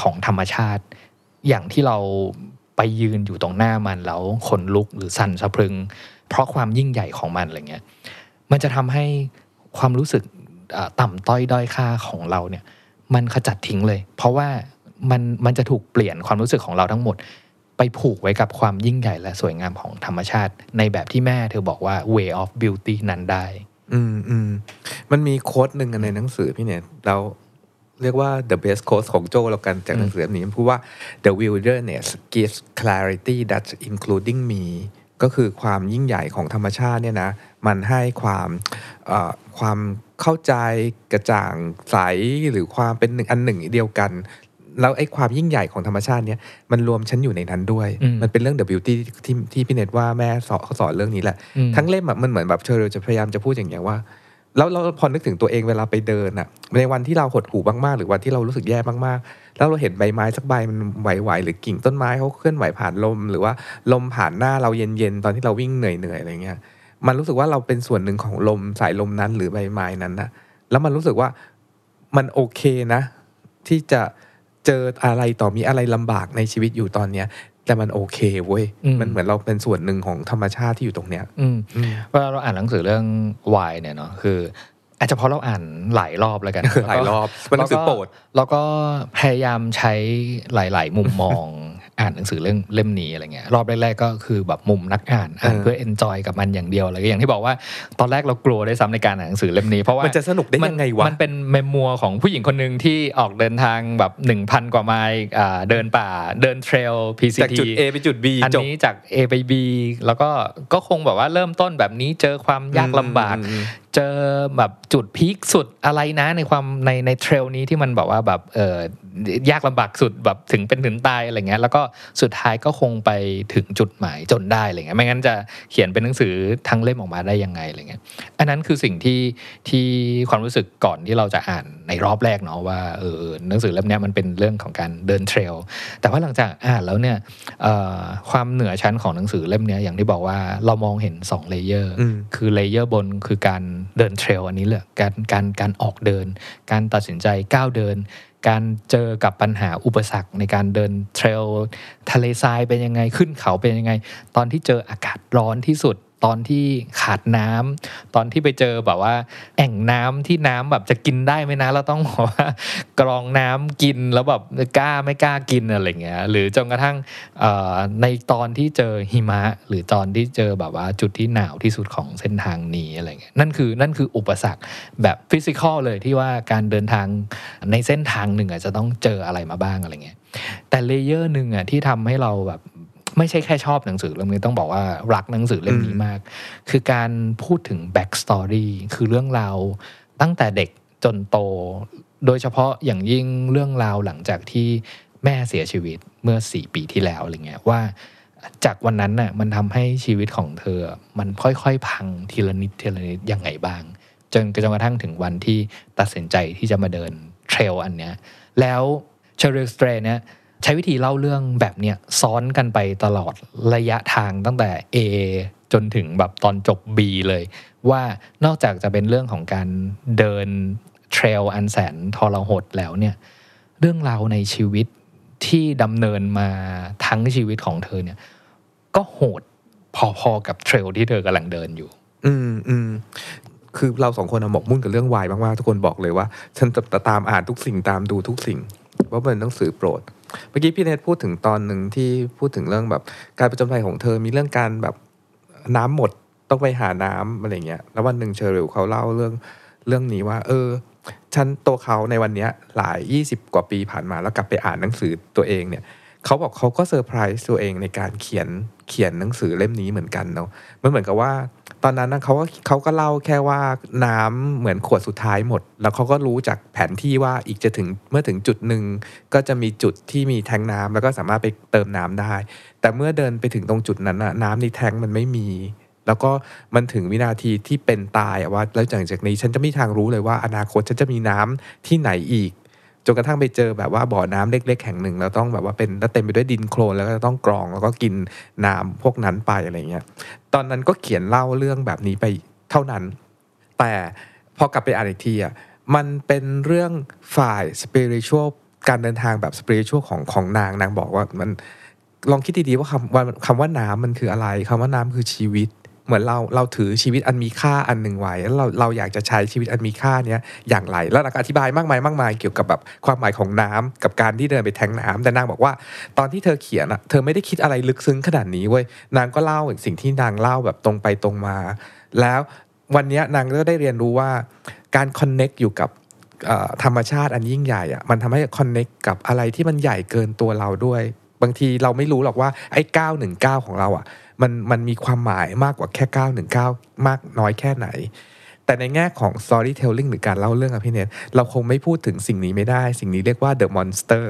ของธรรมชาติ อย่างที่เราไปยืนอยู่ตรงหน้ามันแล้วขนลุกหรือสั่นสะพรึง เพราะความยิ่งใหญ่ของมันอะไรเงี้ยมันจะทำให้ความรู้สึกเอ่อต่ำต้อยด้อยค่าของเราเนี่ย มันขจัดทิ้งเลย เพราะว่ามันมันจะถูกเปลี่ยนความรู้สึกของเราทั้งหมด ไปผูกไว้กับความยิ่งใหญ่และสวยงามของธรรมชาติ ในแบบที่แม่เธอบอกว่า way of beauty นั้นได้ อืมอืมมันมีโค้ดหนึ่งในหนังสือพี่เนี่ยเราเรียกว่า the best quote ของโจแล้วกันจากหนังสือเล่มนี้มันพูดว่า the wilderness gives clarity that's including me ก็คือความยิ่งใหญ่ของธรรมชาติเนี่ยนะ มันให้ความความเข้าใจกระจ่างใสหรือความเป็นหนึ่งอันหนึ่งเดียวกัน แล้วไอ้ความยิ่งใหญ่ของธรรมชาติเนี่ยมันรวมฉันอยู่ในนั้นด้วยอืมมันเป็นเรื่อง the beauty ที่ที่พี่เนตว่าแม่สอนเขาสอนเรื่องนี้แหละอืมทั้งเล่มอะมันเหมือนแบบเชอร์จะพยายามจะพูดอย่างเงี้ยว่าแล้วเราพอนึกถึงตัวเองเวลาไปเดินอะในวันที่เราหดหู่มากๆ หรือวันที่เรารู้สึกแย่มากๆ แล้วเราเห็นใบไม้สักใบมันไหวๆหรือกิ่งต้นไม้เขาเคลื่อนไหวผ่านลม หรือว่าลมผ่านหน้าเราเย็นๆตอนที่เราวิ่งเหนื่อยๆอะไรเงี้ยมันรู้สึกว่าเราเป็นส่วนหนึ่งของลมสายลมนั้นหรือใบไม้นั้นนะแล้วมันรู้สึกว่ามันโอเคนะ ที่จะ เจออะไรต่อมีอะไรลำบากในชีวิตอยู่ตอนเนี้ยแต่มันโอเคเว้ยอืมมันเหมือนเราเป็นส่วนหนึ่งของธรรมชาติที่อยู่ตรงเนี้ยอืมอืมเวลาเราอ่านหนังสือเรื่องวายเนี่ยเนาะคือ อาจจะเพราะเราอ่านหลายรอบแล้วกันหลายรอบมันหนังสือโปรดแล้วก็พยายามใช้หลาย ๆ มุมมอง อ่านหนังสือเรื่องเล่มนี้อะไรเงี้ยรอบแรกๆก็คือแบบมุมนักอ่านอ่านเออเพื่อ enjoy กับมันอย่างเดียวเลยอย่างที่บอกว่าตอนแรกเรากลัวด้วยซ้ำในการอ่านหนังสือเล่มนี้เพราะว่ามันจะสนุกได้ยังไงวะมันเป็น memoir ของผู้หญิงคนหนึ่งที่ออกเดินทางแบบหนึ่งพันกว่าไมล์อ่าเดินป่าเดิน trail PCT จากจุด A ไปจุด B อันจบนี้จาก A ไป B แล้วก็ก็คงแบบว่าเริ่มต้นแบบนี้เจอความยากลำบากอืม เจอแบบจุดพีคสุดอะไรนะในความในในเทรลนี้ที่มันแบบว่าแบบเออยากลำบากสุดแบบถึงเป็นถึงตายอะไรเงี้ยแล้วก็สุดท้ายก็คงไปถึงจุดหมายจนได้อะไรเงี้ยไม่งั้นจะเขียนเป็นหนังสือทั้งเล่มออกมาได้ยังไงอะไรเงี้ยอันนั้นคือสิ่งที่ที่ความรู้สึกก่อนที่เราจะอ่าน ในรอบแรกเนาะว่าเออหนังสือเล่มเนี้ยมันเป็นเรื่องของการเดินเทรลแต่ว่าหลังจากอ่านแล้วเนี่ยเอ่อความเหนือชั้นของหนังสือเล่มเนี้ยอย่างที่บอกว่าเรามองเห็น2 layer อืมคือ layer บนคือการเดิน trail อันนี้เลยการการการออกเดิน การตัดสินใจก้าวเดินการเจอกับปัญหาอุปสรรคในการเดิน trail ทะเลทรายเป็นยังไงขึ้นเขาเป็นยังไง ตอนที่เจออากาศร้อนที่สุด ตอนที่ขาดน้ำตอนที่ไปเจอแบบว่า แอ่งน้ำที่น้ำแบบจะกินได้ไหมนะเราต้องบอกว่ากรองน้ำกินแล้วแบบกล้าไม่กล้ากินอะไรเงี้ยหรือจนกระทั่งในตอนที่เจอหิมะ หรือตอนที่เจอแบบว่าจุดที่หนาวที่สุดของเส้นทางนี้อะไรเงี้ยนั่นคือนั่นคืออุปสรรคแบบ physical เลยที่ว่าการเดินทางในเส้นทางหนึ่งอะจะต้องเจออะไรมาบ้างอะไรเงี้ยแต่ layer หนึ่งอะที่ทำให้เราแบบ ไม่ใช่แค่ชอบหนังสือเล่มนี้ต้องบอกว่ารักหนังสือเล่มนี้มาก คือการพูดถึง back story คือเรื่องราวตั้งแต่เด็กจนโต โดยเฉพาะอย่างยิ่งเรื่องราวหลังจากที่แม่เสียชีวิตเมื่อ4ปีที่แล้วอะไรเงี้ยว่าจากวันนั้นน่ะมันทำให้ชีวิตของเธอ มันค่อยๆ พังทีละนิดทีละนิดยังไงบ้าง จนจนกระทั่งถึงวันที่ตัดสินใจที่จะมาเดินเทรลอันเนี้ยแล้วเชอริลสเตรเนี่ย ใช้วิธีเล่าเรื่องแบบเนี้ยซ้อนกันไปตลอดระยะทางตั้งแต่ A จนถึงแบบตอนจบ B เลย ว่านอกจากจะเป็นเรื่องของการเดินเทรลอันแสนทรหดแล้วเนี่ยเรื่องราวในชีวิตที่ดำเนินมาทั้งชีวิตของเธอเนี่ย ก็โหดพอๆกับเทรลที่เธอกำลังเดินอยู่ อืมอืมคือเราสองคนหมกมุ่นกับเรื่องวายมากๆทุกคนบอกเลยว่า ฉันจะตามอ่านทุกสิ่งตามดูทุกสิ่ง ว่าเป็นหนังสือโปรด เมื่อกี้พี่เนทพูดถึงตอนหนึ่งที่พูดถึงเรื่องแบบการประจนภัยของเธอมีเรื่องการแบบน้ำหมดต้องไปหาน้ำอะไรเงี้ย แล้ววันหนึ่งเชอริลเขาเล่าเรื่องเรื่องนี้ว่า เออฉันตัวเขาในวันเนี้ยหลาย 20 กว่าปีผ่านมาแล้วกลับไปอ่านหนังสือตัวเองเนี่ยเขาบอกเขาก็เซอร์ไพรส์ตัวเองในการเขียนเขียนหนังสือเล่มนี้เหมือนกันเนาะมันเหมือนกับว่า ตอนนั้นเขาก็เขาก็เล่าแค่ว่าน้ำเหมือนขวดสุดท้ายหมด แล้วเขาก็รู้จากแผนที่ว่าอีกจะถึงเมื่อถึงจุดหนึ่งก็จะมีจุดที่มีแทงน้ำแล้วก็สามารถไปเติมน้ำได้ แต่เมื่อเดินไปถึงตรงจุดนั้นนะน้ำในแทงมันไม่มี แล้วก็มันถึงวินาทีที่เป็นตายว่าแล้วจากจากนี้ฉันจะไม่ทางรู้เลยว่าอนาคตฉันจะมีน้ำที่ไหนอีก จนกระทั่งไปเจอแบบว่าบ่อน้ำเล็ก ๆ แห่งหนึ่งแล้วต้องแบบว่าเป็นแล้วเต็มไปด้วยดินโคลนแล้วก็ต้องกรองแล้วก็กินน้ำพวกนั้นไปอะไรเงี้ยตอนนั้นก็เขียนเล่าเรื่องแบบนี้ไปเท่านั้น แต่พอกลับไปอ่านอีกทีอะมันเป็นเรื่องฝ่ายส p i r i t u a l การเดินทางแบบส p i r i t u a l ของของนางนางบอกว่ามันลองคิดดีๆว่าคำว่าคำว่าน้ำมันคืออะไรคำว่าน้ำคือชีวิต เหมือนเราเราถือชีวิตอันมีค่าอันหนึ่งไว้แล้วเราเราอยากจะใช้ชีวิตอันมีค่าเนี้ยอย่างไร แล้วนางอธิบายมากมายมากมายเกี่ยวกับแบบความหมายของน้ำกับการที่เดินไปแทงน้ำแต่นางบอกว่าตอนที่เธอเขียนอะเธอไม่ได้คิดอะไรลึกซึ้งขนาดนี้เว้ยนางก็เล่าสิ่งที่นางเล่าแบบตรงไปตรงมา แล้ววันนี้นางก็ได้เรียนรู้ว่าการคอนเน็กอยู่กับธรรมชาติอันยิ่งใหญ่อะมันทำให้คอนเน็กกับอะไรที่มันใหญ่เกินตัวเราด้วย บางทีเราไม่รู้หรอกว่าไอ้919 ของเราอะ มันมันมีความหมายมากกว่าแค่ 919 มากน้อยแค่ไหน แต่ในแง่ของ storytelling หรือการเล่าเรื่องอะพี่เนทเราคงไม่พูดถึงสิ่งนี้ไม่ได้ สิ่งนี้เรียกว่า the monster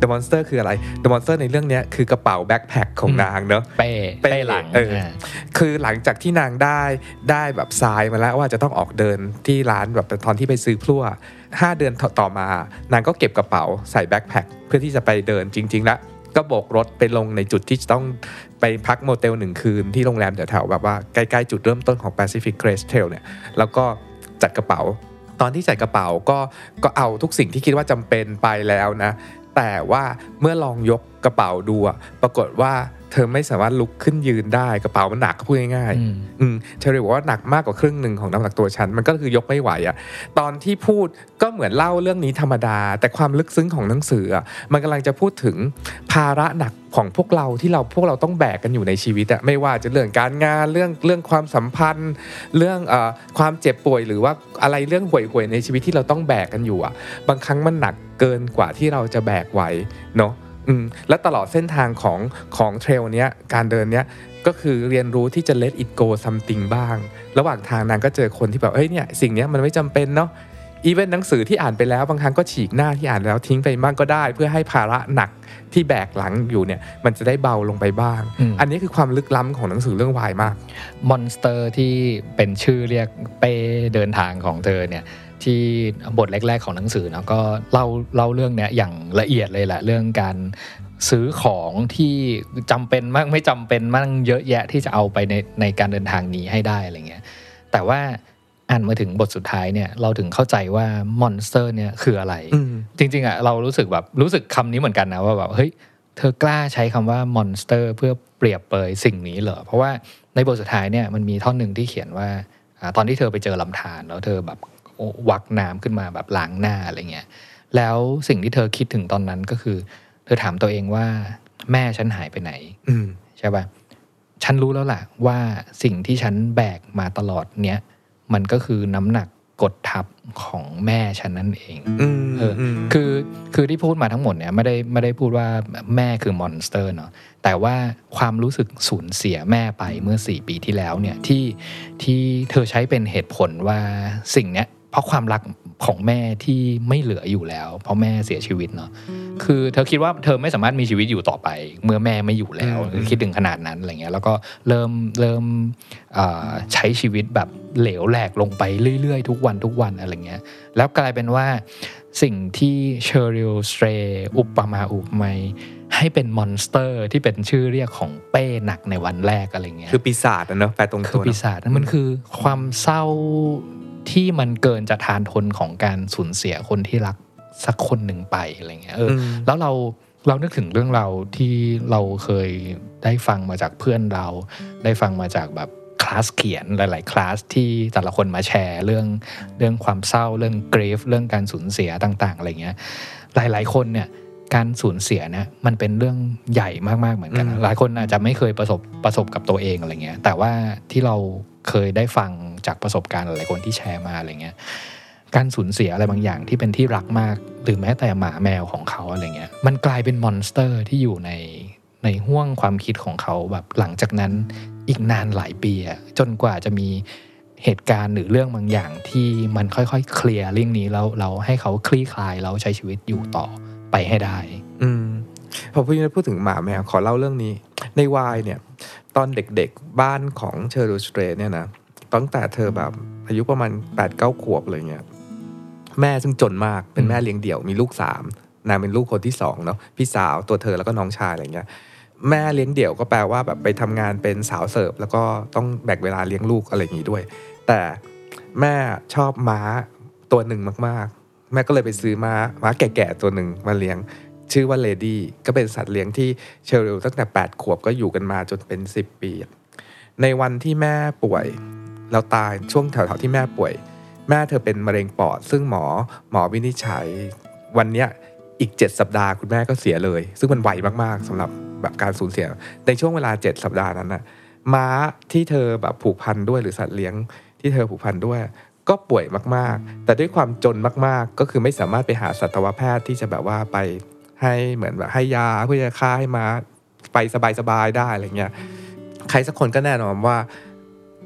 the monster คืออะไร the monster ในเรื่องเนี้ยคือกระเป๋าแบ็คแพคของอืมนางเนอะเป้เป้เป้หลังเอออ่าคือหลังจากที่นางได้ได้แบบทรายมาแล้วว่าจะต้องออกเดินที่ร้านแบบตอนที่ไปซื้อพลั่วห้าเดือนต่อมา นางก็เก็บกระเป๋าใส่แบ็คแพคเพื่อที่จะไปเดินจริงๆแล้วก็โบกรถไปลงในจุดที่จะต้องไปพักโมเตลหนึ่งคืนที่โรงแรมแถวๆแบบว่าใกล้ๆจุดเริ่มต้นของ Pacific Crest Trail เนี่ยแล้วก็จัดกระเป๋า ตอนที่จัดกระเป๋าก็ก็เอาทุกสิ่งที่คิดว่าจำเป็นไปแล้วนะ แต่ว่าเมื่อลองยกกระเป๋าดูอะปรากฏว่า เธอไม่สามารถลุกขึ้นยืนได้กระเป๋ามันหนักพูดง่ายๆอืมอืมเชอรี่บอกว่าหนักมากกว่าครึ่งหนึ่งของน้ำหนักตัวฉัน มันก็คือยกไม่ไหวอะตอนที่พูดก็เหมือนเล่าเรื่องนี้ธรรมดา แต่ความลึกซึ้งของหนังสืออะมันกำลังจะพูดถึงภาระหนักของพวกเราที่เราพวกเราต้องแบกกันอยู่ในชีวิตอะไม่ว่าจะเรื่องการงานเรื่องเรื่องความสัมพันธ์ เรื่องเอ่อความเจ็บป่วยหรือว่าอะไรเรื่องห่วยๆในชีวิตที่เราต้องแบกกันอยู่อะบางครั้งมันหนักเกินกว่าที่เราจะแบกไหวเนาะ อืมและตลอดเส้นทางของของเทรลเนี้ยการเดินเนี้ยก็คือเรียนรู้ที่จะ let it go something บ้าง ระหว่างทางนางก็เจอคนที่แบบเอ้ยเนี่ยสิ่งเนี้ยมันไม่จำเป็นเนาะอีเวนต์หนังสือที่อ่านไปแล้วบางครั้งก็ฉีกหน้าที่อ่านแล้วทิ้งไปบ้างก็ได้ เพื่อให้ภาระหนักที่แบกหลังอยู่เนี่ย มันจะได้เบาลงไปบ้างอืมอันนี้คือความลึกล้ำของหนังสือเรื่องวายมากมอนสเตอร์ที่เป็นชื่อเรียกเป้เดินทางของเธอเนี่ย ที่บทแรก ๆ ของหนังสือเนาะก็เล่าเล่าเรื่องเนี้ยอย่างละเอียดเลยแหละเรื่องการซื้อของที่จำเป็นมากไม่จำเป็นมากเยอะแยะที่จะเอาไปในในการเดินทางนี้ให้ได้อะไรเงี้ยแต่ว่าอ่านมาถึงบทสุดท้ายเนี่ยเราถึงเข้าใจว่า monster เนี่ยคืออะไรอืมจริงๆอะเรารู้สึกแบบรู้สึกคำนี้เหมือนกันนะว่าแบบเฮ้ยเธอกล้าใช้คำว่ามอนสเตอร์เพื่อเปรียบเปยสิ่งนี้เหรอเพราะว่าในบทสุดท้ายเนี่ยมันมีท่อนหนึ่งที่เขียนว่าอาตอนที่เธอไปเจอลำธารแล้วเธอแบบ วักน้ำขึ้นมาแบบล้างหน้าอะไรเงี้ยแล้วสิ่งที่เธอคิดถึงตอนนั้นก็คือ เธอถามตัวเองว่า แม่ฉันหายไปไหน อืมใช่ปะฉันรู้แล้วล่ะว่าสิ่งที่ฉันแบกมาตลอดเนี้ยมันก็คือน้ำหนักกดทับของแม่ฉันนั่นเองอืมเอออคือคือที่พูดมาทั้งหมดเนี่ยไม่ได้ไม่ได้พูดว่าแม่คือมอนสเตอร์เนาะแต่ว่าความรู้สึกสูญเสียแม่ไปเมื่อ 4 ปีที่แล้วเนี่ยที่ที่เธอใช้เป็นเหตุผลว่าสิ่งเนี้ยเพ ราะความรักของแม่ที่ไม่เหลืออยู่แล้ว เพราะแม่เสียชีวิตเนาะคือเธอคิดว่าเธอไม่สามารถมีชีวิตอยู่ต่อไป เมื่อแม่ไม่อยู่แล้วอืมคือคิดถึงขนาดนั้นอะไรเงี้ยแล้วก็เริ่มเริ่มเอ่อใช้ชีวิตแบบเหลวแหลกลงไปเรื่อยๆ ทุกวันทุกวันอะไรเงี้ยแล้วกลายเป็นว่าสิ่งที่เชอริลสเตรอุปมาอุปไมยให้เป็น monster ที่เป็นชื่อเรียกของเป้หนักในวันแรกอะไรเงี้ยคือปีศาจอะเนาะแปลตรงตัวคือปีศาจเนอะนั่นมันคือความเศร้า ที่มันเกินจะทานทนของการสูญเสียคนที่รักสักคนหนึ่งไปอะไรเงี้ยเอออืมแล้วเราเรานึกถึงเรื่องราวที่เราเคยได้ฟังมาจากเพื่อนเรา ได้ฟังมาจากแบบคลาสเขียนหลาย ๆ คลาสที่แต่ละคนมาแชร์เรื่องเรื่องความเศร้าเรื่อง grief เรื่องการสูญเสียต่าง ๆ อะไรเงี้ย หลาย ๆ คนเนี่ย การสูญเสียเนี่ยมันเป็นเรื่องใหญ่มากๆเหมือนกันนะอืมหลายคนอาจจะไม่เคยประสบประสบกับตัวเองอะไรเงี้ย แต่ว่าที่เราเคยได้ฟังจากประสบการณ์หลายๆคนที่แชร์มาอะไรเงี้ย การสูญเสียอะไรบางอย่างที่เป็นที่รักมาก หรือแม้แต่หมาแมวของเขาอะไรเงี้ย มันกลายเป็น monster ที่อยู่ในในห่วงความคิดของเขาแบบหลังจากนั้นอีกนานหลายปีอะจนกว่าจะมีเหตุการณ์หรือเรื่องบางอย่างที่มันค่อยๆ เคลียร์เรื่องนี้แล้วเราให้เขาคลี่คลายแล้วใช้ชีวิตอยู่ต่อ ไปให้ได้ อืมพอพูดพูดถึงหมาแมวขอเล่าเรื่องนี้ ในวายเนี่ย ตอนเด็กๆบ้านของเชอร์ลูสเตรเนี่ยนะตั้งแต่เธอแบบอายุประมาณ8ปดเก้าขวบอะไรเงี้ยแม่ซึ่งจนมากเป็นแม่เลี้ยงเดี่ยวมีลูกสามนางเป็นลูกคนที่สองเนาะพี่สาวตัวเธอแล้วก็น้องชายอะไรเงี้ยแม่เลี้ยงเดี่ยวก็แปลว่าแบบไปทำงานเป็นสาวเสิร์ฟแล้วก็ต้องแบ่งเวลาเลี้ยงลูกอะไรอย่างนี้ด้วย แต่แม่ชอบม้าตัวหนึ่งมาก แม่ก็เลยไปซื้อม้าม้าแก่ๆตัวหนึ่งมาเลี้ยง ชื่อว่าเลดี้ก็เป็นสัตว์เลี้ยงที่เชอริลตั้งแต่ 8 ขวบก็อยู่กันมาจนเป็น 10 ปี ในวันที่แม่ป่วยแล้วตายช่วงแถวๆที่แม่ป่วย แม่เธอเป็นมะเร็งปอด ซึ่งหมอหมอวินิจฉัยวันเนี้ยอีก 7 สัปดาห์คุณแม่ก็เสียเลย ซึ่งมันไวมากๆสำหรับแบบการสูญเสีย ในช่วงเวลา 7 สัปดาห์นั้นนะม้าที่เธอแบบผูกพันด้วยหรือสัตว์เลี้ยงที่เธอผูกพันด้วย ก็ป่วยมากๆ แต่ด้วยความจนมากๆ ก็คือไม่สามารถไปหาสัตวแพทย์ที่จะแบบว่าไปให้เหมือนแบบให้ยาเพื่อจะฆ่าให้ม้าไปสบายๆได้อะไรเงี้ยใครสักคนก็แน่นอนว่า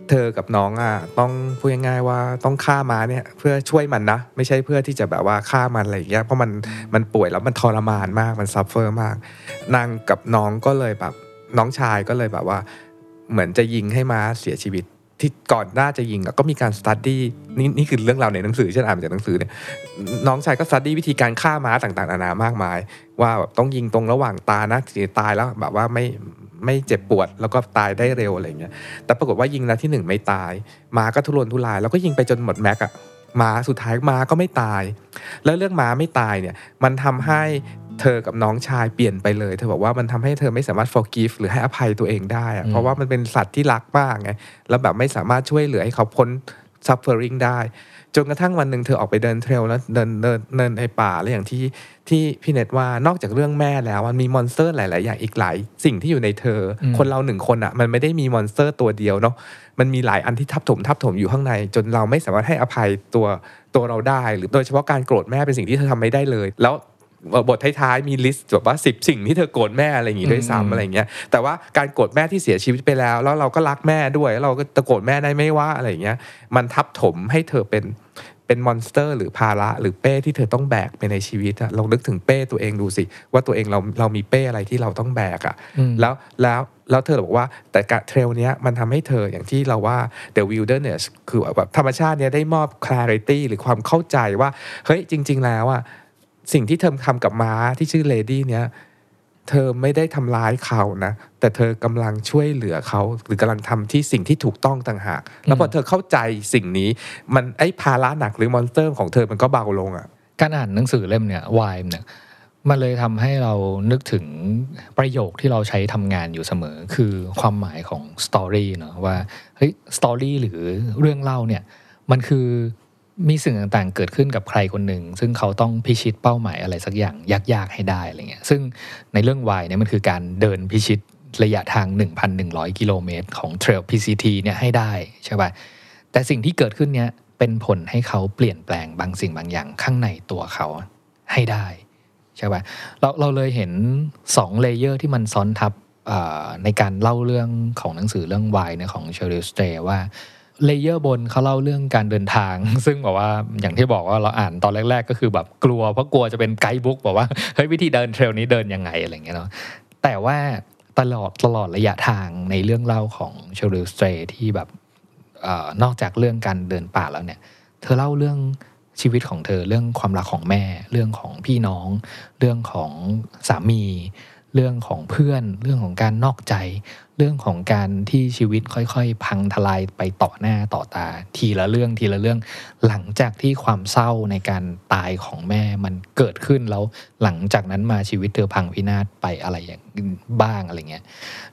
เธอกับน้องอะต้องพูดง่ายๆว่าต้องฆ่าม้าเนี่ยเพื่อช่วยมันนะ ไม่ใช่เพื่อที่จะแบบว่าฆ่ามันอะไรอย่างเงี้ยเพราะมันมันป่วยแล้วมันทรมานมากมัน suffer มากนางกับน้องก็เลยแบบน้องชายก็เลยแบบว่า เหมือนจะยิงให้ม้าเสียชีวิต ที่ก่อนหน้าจะยิงก็มีการ study นี่นี่คือเรื่องราวในหนังสือฉันอ่านมาจากหนังสือเนี่ยน้องชายก็ study วิธีการฆ่าม้าต่างๆนานามากมาย ว่าแบบต้องยิงตรงระหว่างตานะถึงตายแล้วแบบว่าไม่ไม่เจ็บปวดแล้วก็ตายได้เร็วอะไรเงี้ยแต่ปรากฏว่ายิงนัดที่หนึ่งไม่ตายม้าก็ทุรนทุราย แล้วก็ยิงไปจนหมดแม็กอะม้าสุดท้ายม้าก็ไม่ตาย แล้วเรื่องม้าไม่ตายเนี่ยมันทำให้ เธอกับน้องชายเปลี่ยนไปเลย เธอบอกว่ามันทำให้เธอไม่สามารถ forgive หรือให้อภัยตัวเองได้อะเพราะว่ามันเป็นสัตว์ที่รักมากไงแล้วแบบไม่สามารถช่วยเหลือให้เขาพ้น suffering ได้ จนกระทั่งวันหนึ่งเธอออกไปเดินเทรลแล้วเดินเดินเดินในป่าแล้วอย่างที่ที่พี่เน็ตว่านอกจากเรื่องแม่แล้วมันมี monster หลาย ๆ อย่างอีกหลาย สิ่งที่อยู่ในเธออืมคนเราหนึ่งคนอะมันไม่ได้มี monster ตัวเดียวเนาะมันมีหลายอันที่ทับถมทับถมอยู่ข้างใน จนเราไม่สามารถให้อภัยตัวตัวเราได้ หรือโดยเฉพาะการโกรธแม่เป็นสิ่งที่เธอทำไม่ได้เลย แล้ว บทท้ายๆมี list แบบว่าสิบสิ่งที่เธอโกรธแม่อะไรอย่างงี้ด้วยอืมซ้ำอะไรอย่างเงี้ยแต่ว่าการโกรธแม่ที่เสียชีวิตไปแล้ว แล้วเราก็รักแม่ด้วยแล้วเราก็จะโกรธแม่ได้ไหมวะอะไรอย่างเงี้ยมันทับถมให้เธอเป็นเป็น monster หรือภาระหรือเป้ที่เธอต้องแบกไปในชีวิตอะลองนึกถึงเป้ตัวเองดูสิ ว่าตัวเองเราเรามีเป้อะไรที่เราต้องแบกอะอืมแล้วแล้วแล้วเธอบอกว่าแต่การ trail เนี้ยมันทำให้เธออย่างที่เราว่า the wilderness คือแบบธรรมชาติเนี้ยได้มอบ clarity หรือความเข้าใจว่า เฮ้ยจริง ๆ แล้วอะ สิ่งที่เธอทำกับม้าที่ชื่อเลดี้เนี้ยเธอไม่ได้ทำร้ายเขานะ แต่เธอกำลังช่วยเหลือเขา หรือกำลังทำที่สิ่งที่ถูกต้องต่างหาก แล้วพอเธอเข้าใจสิ่งนี้ มันไอ้ภาระหนักหรือ monster ของเธอมันก็เบาลงอะการอ่านหนังสือเล่มเนี่ยวายเนี่ยมันเลยทำให้เรานึกถึงประโยคที่เราใช้ทำงานอยู่เสมอ คือความหมายของ story เนาะว่าเฮ้ย story หรือเรื่องเล่าเนี่ยมันคือ มีสิ่งต่างๆ เกิดขึ้นกับใครคนหนึ่ง ซึ่งเขาต้องพิชิตเป้าหมายอะไรสักอย่างยากๆให้ได้อะไรเงี้ยซึ่งในเรื่องวายเนี่ยมันคือการเดินพิชิตระยะทาง 1,100 กิโลเมตรของ trail PCT เนี่ยให้ได้ใช่ป่ะแต่สิ่งที่เกิดขึ้นเนี้ยเป็นผลให้เขาเปลี่ยนแปลงบางสิ่งบางอย่างข้างในตัวเขาให้ได้ใช่ป่ะเราเราเลยเห็นสอง layer ที่มันซ้อนทับในการเล่าเรื่องของหนังสือเรื่อง Wild เนี่ยของ Cheryl Strayed ว่า layer บนเขาเล่าเรื่องการเดินทาง ซึ่งแบบว่าอย่างที่บอกว่าเราอ่านตอนแรก ๆ ก็คือแบบกลัวเพราะกลัวจะเป็น guidebook บอกว่าเฮ้ยวิธีเดิน trail นี้เดินยังไงอะไรอย่างเงี้ยเนาะแต่ว่าตลอดตลอดระยะทางในเรื่องเล่าของ Cheryl Strayed ที่แบบออนอกจากเรื่องการเดินป่าแล้วเนี่ย เธอเล่าเรื่องชีวิตของเธอเรื่องความรักของแม่ เรื่องของพี่น้อง เรื่องของสามี เรื่องของเพื่อน เรื่องของการนอกใจ เรื่องของการที่ชีวิตค่อยๆ พังทลายไปต่อหน้าต่อตา ทีละเรื่องทีละเรื่อง หลังจากที่ความเศร้าในการตายของแม่มันเกิดขึ้นแล้ว หลังจากนั้นมาชีวิตเธอพังพินาศไปอะไรอย่างบ้างอะไรเงี้ย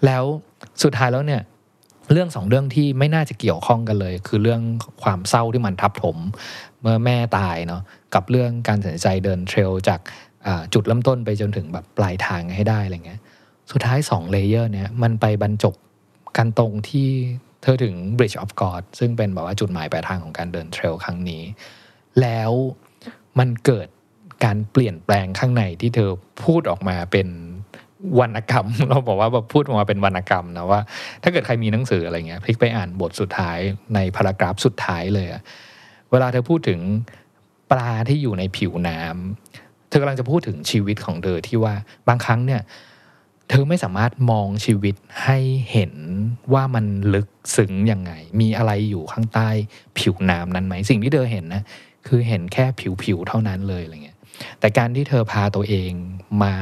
แล้วสุดท้ายแล้วเนี่ยเรื่องสองเรื่องที่ไม่น่าจะเกี่ยวข้องกันเลย คือเรื่องความเศร้าที่มันทับถม เมื่อแม่ตายเนาะกับเรื่องการตัดสินใจเดินเทรลจากจุดเริ่มต้นไปจนถึงแบบปลายทางให้ได้อะไรเงี้ย สุดท้ายสองเลเยอร์เนี่ยมันไปบรรจบกันตรงที่เธอถึง Bridge of God ซึ่งเป็นแบบว่าจุดหมายปลายทางของการเดินเทรลครั้งนี้ แล้วมันเกิดการเปลี่ยนแปลงข้างในที่เธอพูดออกมาเป็นวรรณกรรม เราบอกว่าแบบพูดออกมาเป็นวรรณกรรมนะว่า ถ้าเกิดใครมีหนังสืออะไรเงี้ยพลิกไปอ่านบทสุดท้ายในพารากราฟสุดท้ายเลยเวลาเธอพูดถึงปลาที่อยู่ในผิวน้ำเธอกำลังจะพูดถึงชีวิตของเธอที่ว่าบางครั้งเนี่ย เธอไม่สามารถมองชีวิตให้เห็นว่ามันลึกซึ้งยังไง มีอะไรอยู่ข้างใต้ผิวน้ำนั้นไหม สิ่งที่เธอเห็นนะ คือเห็นแค่ผิวๆเท่านั้นเลยอะไรเงี้ย แต่การที่เธอพาตัวเองมา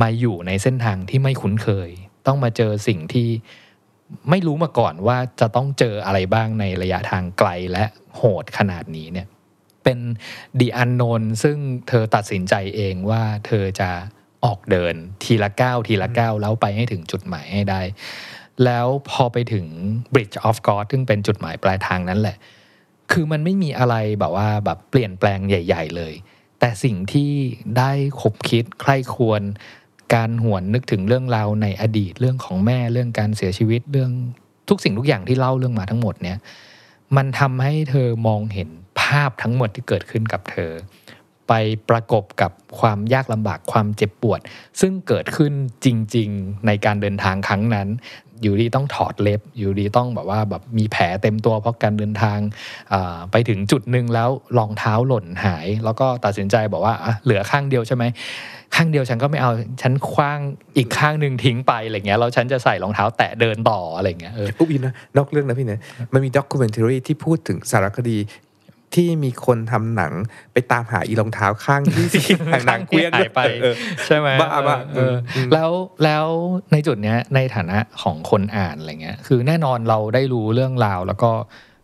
มาอยู่ในเส้นทางที่ไม่คุ้นเคย ต้องมาเจอสิ่งที่ไม่รู้มาก่อนว่าจะต้องเจออะไรบ้างในระยะทางไกลและโหดขนาดนี้เนี่ย เป็นดีอันโนนซึ่งเธอตัดสินใจเองว่าเธอจะ ออกเดินทีละก้าวทีละก้าวแล้วไปให้ถึงจุดหมายให้ได้ แล้วพอไปถึง Bridge of God ซึ่งเป็นจุดหมายปลายทางนั้นแหละ คือมันไม่มีอะไรแบบว่าแบบเปลี่ยนแปลงใหญ่ ๆ เลย แต่สิ่งที่ได้คบคิดใคร่ควรการหวนนึกถึงเรื่องราวในอดีตเรื่องของแม่เรื่องการเสียชีวิตเรื่องทุกสิ่งทุกอย่างที่เล่าเรื่องมาทั้งหมดเนี่ยมันทำให้เธอมองเห็นภาพทั้งหมดที่เกิดขึ้นกับเธอเไปประกบกับความยากลำบากความเจ็บปวด ซึ่งเกิดขึ้นจริง ๆ ในการเดินทางครั้งนั้น อยู่ดีต้องถอดเล็บ อยู่ดีต้องแบบว่าแบบมีแผลเต็มตัวเพราะการเดินทางไปถึงจุดหนึ่งแล้วรองเท้าหล่นหาย แล้วก็ตัดสินใจบอกว่าเหลือข้างเดียวใช่ไหมข้างเดียวฉันก็ไม่เอาฉันคว้างอีกข้างหนึ่งทิ้งไปอะไรเงี้ยแล้วฉันจะใส่รองเท้าแตะเดินต่ออะไรเงี้ยเออปุ๊บอินนะนอกเรื่องนะพี่เนี่ยมันมีด็อกิเมนท r y ที่พูดถึงสารคดี ที่มีคนทำหนังไปตามหาอีรองเท้าข้างที่ทางหนังเกวียนหายไปเออใช่ไหมบ้าบ้าเอออืมแล้วแล้วในจุดเนี้ยในฐานะของคนอ่านอะไรเงี้ยคือแน่นอนเราได้รู้เรื่องราว แล้วก็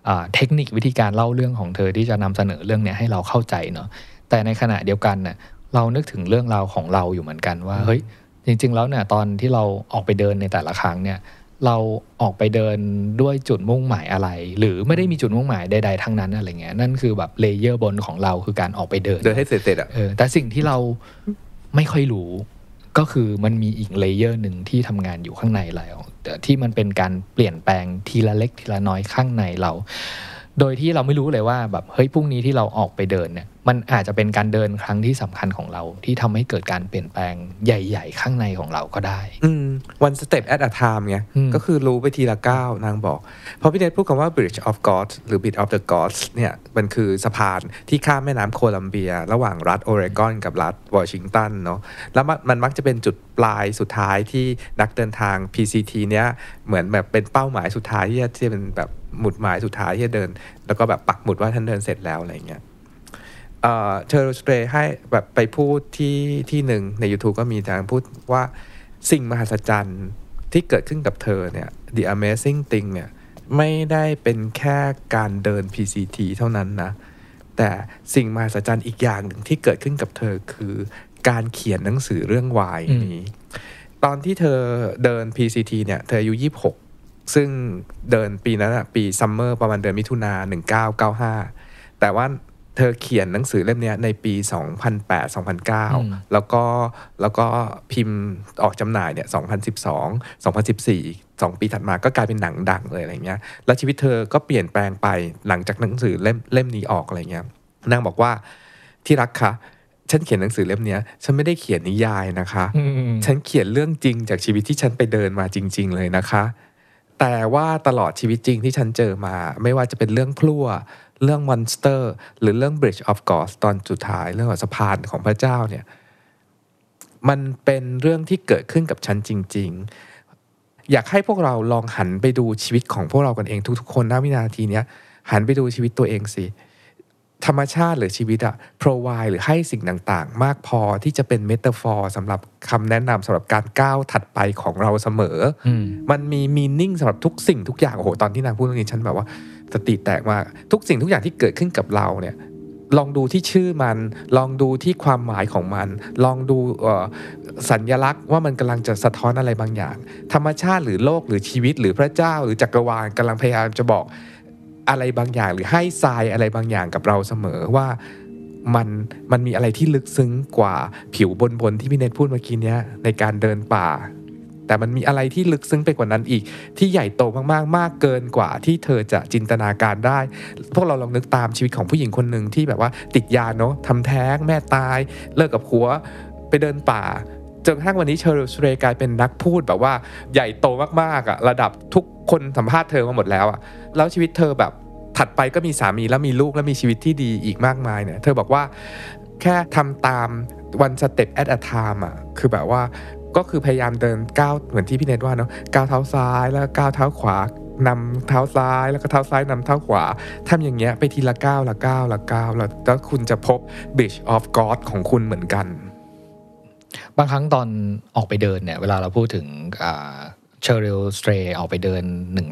อ่าเทคนิควิธีการเล่าเรื่องของเธอที่จะนำเสนอเรื่องเนี้ยให้เราเข้าใจเนาะแต่ในขณะเดียวกันน่ะเรานึกถึงเรื่องราวของเราอยู่เหมือนกันว่าเฮ้ยจริง ๆ แล้วเนี่ยตอนที่เราออกไปเดินในแต่ละครั้งเนี่ย เราออกไปเดินด้วยจุดมุ่งหมายอะไร หรือไม่ได้มีจุดมุ่งหมายใดๆทั้งนั้นอะไรเงี้ยนั่นคือแบบ layer บนของเราคือการออกไปเดินเดินให้เสร็จๆอะเออแต่สิ่งที่เราไม่ค่อยรู้ก็คือมันมีอีก layer หนึ่งที่ทำงานอยู่ข้างในเราแต่ที่มันเป็นการเปลี่ยนแปลงทีละเล็กทีละน้อยข้างในเรา โดยที่เราไม่รู้เลยว่าแบบเฮ้ยพรุ่งนี้ที่เราออกไปเดินเนี่ยมันอาจจะเป็นการเดินครั้งที่สำคัญของเรา ที่ทำให้เกิดการเปลี่ยนแปลงใหญ่ ๆ ข้างในของเราก็ได้อืม one step at a time ไงอืมก็คือรู้ไปทีละก้าวนางบอกพอพี่เดชพูดคำว่า bridge of gods หรือ bridge of the gods เนี่ยมันคือสะพานที่ข้ามแม่น้ำโคลัมเบีย ระหว่างรัฐโอเรกอนกับรัฐวอชิงตันเนาะแล้วมันมันมักจะเป็นจุดปลายสุดท้ายที่นักเดินทาง PCT เนี้ยเหมือนแบบเป็นเป้าหมายสุดท้ายที่จะที่จะเป็นแบบ หมุดหมายสุดท้ายที่จะเดิน แล้วก็แบบปักหมุดว่าท่านเดินเสร็จแล้วอะไรเงี้ยเอ่อ Cheryl Strayed ให้แบบไปพูดที่ที่หนึ่งใน YouTube ก็มีทางพูดว่าสิ่งมหัศจรรย์ที่เกิดขึ้นกับเธอเนี่ย the amazing thing เนี่ยไม่ได้เป็นแค่การเดิน PCT เท่านั้นนะ แต่สิ่งมหัศจรรย์อีกอย่างหนึ่งที่เกิดขึ้นกับเธอคือการเขียนหนังสือเรื่องวายอืมนี้ ตอนที่เธอเดิน PCT เนี่ย เธออายุ 26 ซึ่งเดินปีนั้นอะปี summer ประมาณเดือนมิถุนา1995 แต่ว่าเธอเขียนหนังสือเล่มเนี้ยในปี 2008-2009 แล้วก็แล้วก็พิมพ์ออกจำหน่ายเนี่ย 2012 2014 2 ปีถัดมาก็กลายเป็นหนังดังเลยอะไรเงี้ย แล้วชีวิตเธอก็เปลี่ยนแปลงไปหลังจากหนังสือเล่มเล่มนี้ออกอะไรเงี้ย นางบอกว่าที่รักคะฉันเขียนหนังสือเล่มเนี้ยฉันไม่ได้เขียนนิยายนะคะอืมฉันเขียนเรื่องจริงจากชีวิตที่ฉันไปเดินมาจริง ๆ เลยนะคะ แต่ว่าตลอดชีวิตจริงที่ฉันเจอมา ไม่ว่าจะเป็นเรื่องพลั่วเรื่องมอนสเตอร์ หรือเรื่อง Bridge of g o d ตอนสุดท้ายเรื่องของสะพานของพระเจ้าเนี่ยมันเป็นเรื่องที่เกิดขึ้นกับฉันจริง ๆ อยากให้พวกเราลองหันไปดูชีวิตของพวกเรากันเองทุกๆ คนณวินาทีเนี้ยหันไปดูชีวิตตัวเองสิ ธรรมชาติหรือชีวิตอะ provide หรือให้สิ่งต่างๆ มากพอที่จะเป็นเมตาฟอร์สำหรับคำแนะนำสำหรับการก้าวถัดไปของเราเสมอออืมมันมีมีนิ่งสำหรับทุกสิ่งทุกอย่าง โอ้โห ตอนที่นางพูดเรื่องนี้ฉันแบบว่าสติแตกมากทุกสิ่งทุกอย่างที่เกิดขึ้นกับเราเนี่ยลองดูที่ชื่อมัน ลองดูที่ความหมายของมัน ลองดูเอ่อสัญญลักษณ์ว่ามันกำลังจะสะท้อนอะไรบางอย่าง ธรรมชาติหรือโลกหรือชีวิตหรือพระเจ้า หรือจักรวาลกำลังพยายามจะบอก อะไรบางอย่าง หรือให้ทรายอะไรบางอย่างกับเราเสมอว่ามันมันมีอะไรที่ลึกซึ้งกว่าผิวบนบนๆที่พี่เนทพูดเมื่อกี้เนี้ยในการเดินป่า แต่มันมีอะไรที่ลึกซึ้งไปกว่านั้นอีก ที่ใหญ่โตมากๆ มากเกินกว่าที่เธอจะจินตนาการได้ พวกเราลองนึกตามชีวิตของผู้หญิงคนหนึ่งที่แบบว่าติดยาเนาะทำแท้งแม่ตาย เลิกกับผัวไปเดินป่าจนกระทั่งวันนี้เชอร์สเรกลายเป็นนักพูดแบบว่าใหญ่โตมากๆอะระดับทุกคนสัมภาษณ์เธอมาหมดแล้วอะแล้วชีวิตเธอแบบ ถัดไปก็มีสามีแล้วมีลูกแล้วมีชีวิตที่ดีอีกมากมายเนี่ย เธอบอกว่าแค่ทำตาม one step at a time อะคือแบบว่าก็คือพยายามเดินก้าวเหมือนที่พี่เนทว่าเนาะก้าวเท้าซ้ายแล้วก้าวเท้าขวานำเท้าซ้ายแล้วก็เท้าซ้ายนำเท้าขวาทำอย่างเงี้ยไปทีละก้าวละก้าวละก้าวแล้วแล้วคุณจะพบ bridge of God ของคุณเหมือนกัน บางครั้งตอนออกไปเดินเนี่ย เวลาเราพูดถึงเชอริลสเตรออกไปเดิน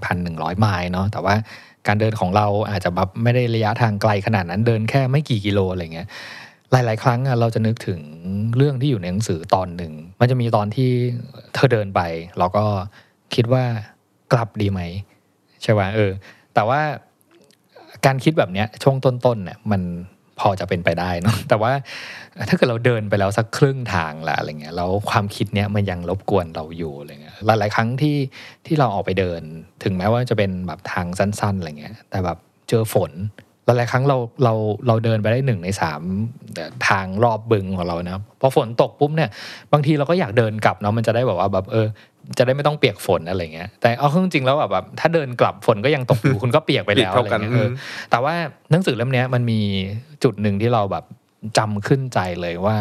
1,100 ไมล์เนาะแต่ว่า การเดินของเราอาจจะแบบไม่ได้ระยะทางไกลขนาดนั้นเดินแค่ไม่กี่กิโลอะไรเงี้ยหลาย ๆ ครั้งเราจะนึกถึงเรื่องที่อยู่ในหนังสือตอนหนึ่ง มันจะมีตอนที่เธอเดินไปเราก็คิดว่ากลับดีไหมใช่ไหมเออ แต่ว่าการคิดแบบเนี้ยช่วงต้นๆเนี่ยมันพอจะเป็นไปได้เนาะแต่ว่า ถ้าเกิดเราเดินไปแล้วสักครึ่งทางละอะไรเงี้ยแล้วความคิดเนี้ยมันยังรบกวนเราอยู่อะไรเงี้ยหลายๆครั้งที่ที่เราออกไปเดิน ถึงแม้ว่าจะเป็นแบบทางสั้นๆอะไรเงี้ย แต่แบบเจอฝนหลายๆครั้งเราเราเราเดินไปได้หนึ่งในสามทางรอบบึงของเรานะพอฝนตกปุ๊บเนี่ยบางทีเราก็อยากเดินกลับเนาะมันจะได้แบบว่าแบบเออ จะได้ไม่ต้องเปียกฝนอะไรเงี้ยแต่เอาเข้าจริงๆแล้วแบบแบบถ้าเดินกลับฝนก็ยังตกอยู่คุณก็เปียกไปแล้วอะไรเงี้ยแต่ว่าหนังสือเล่มนี้มันมีจุดหนึ่งที่เราแบบ จำขึ้นใจเลยว่า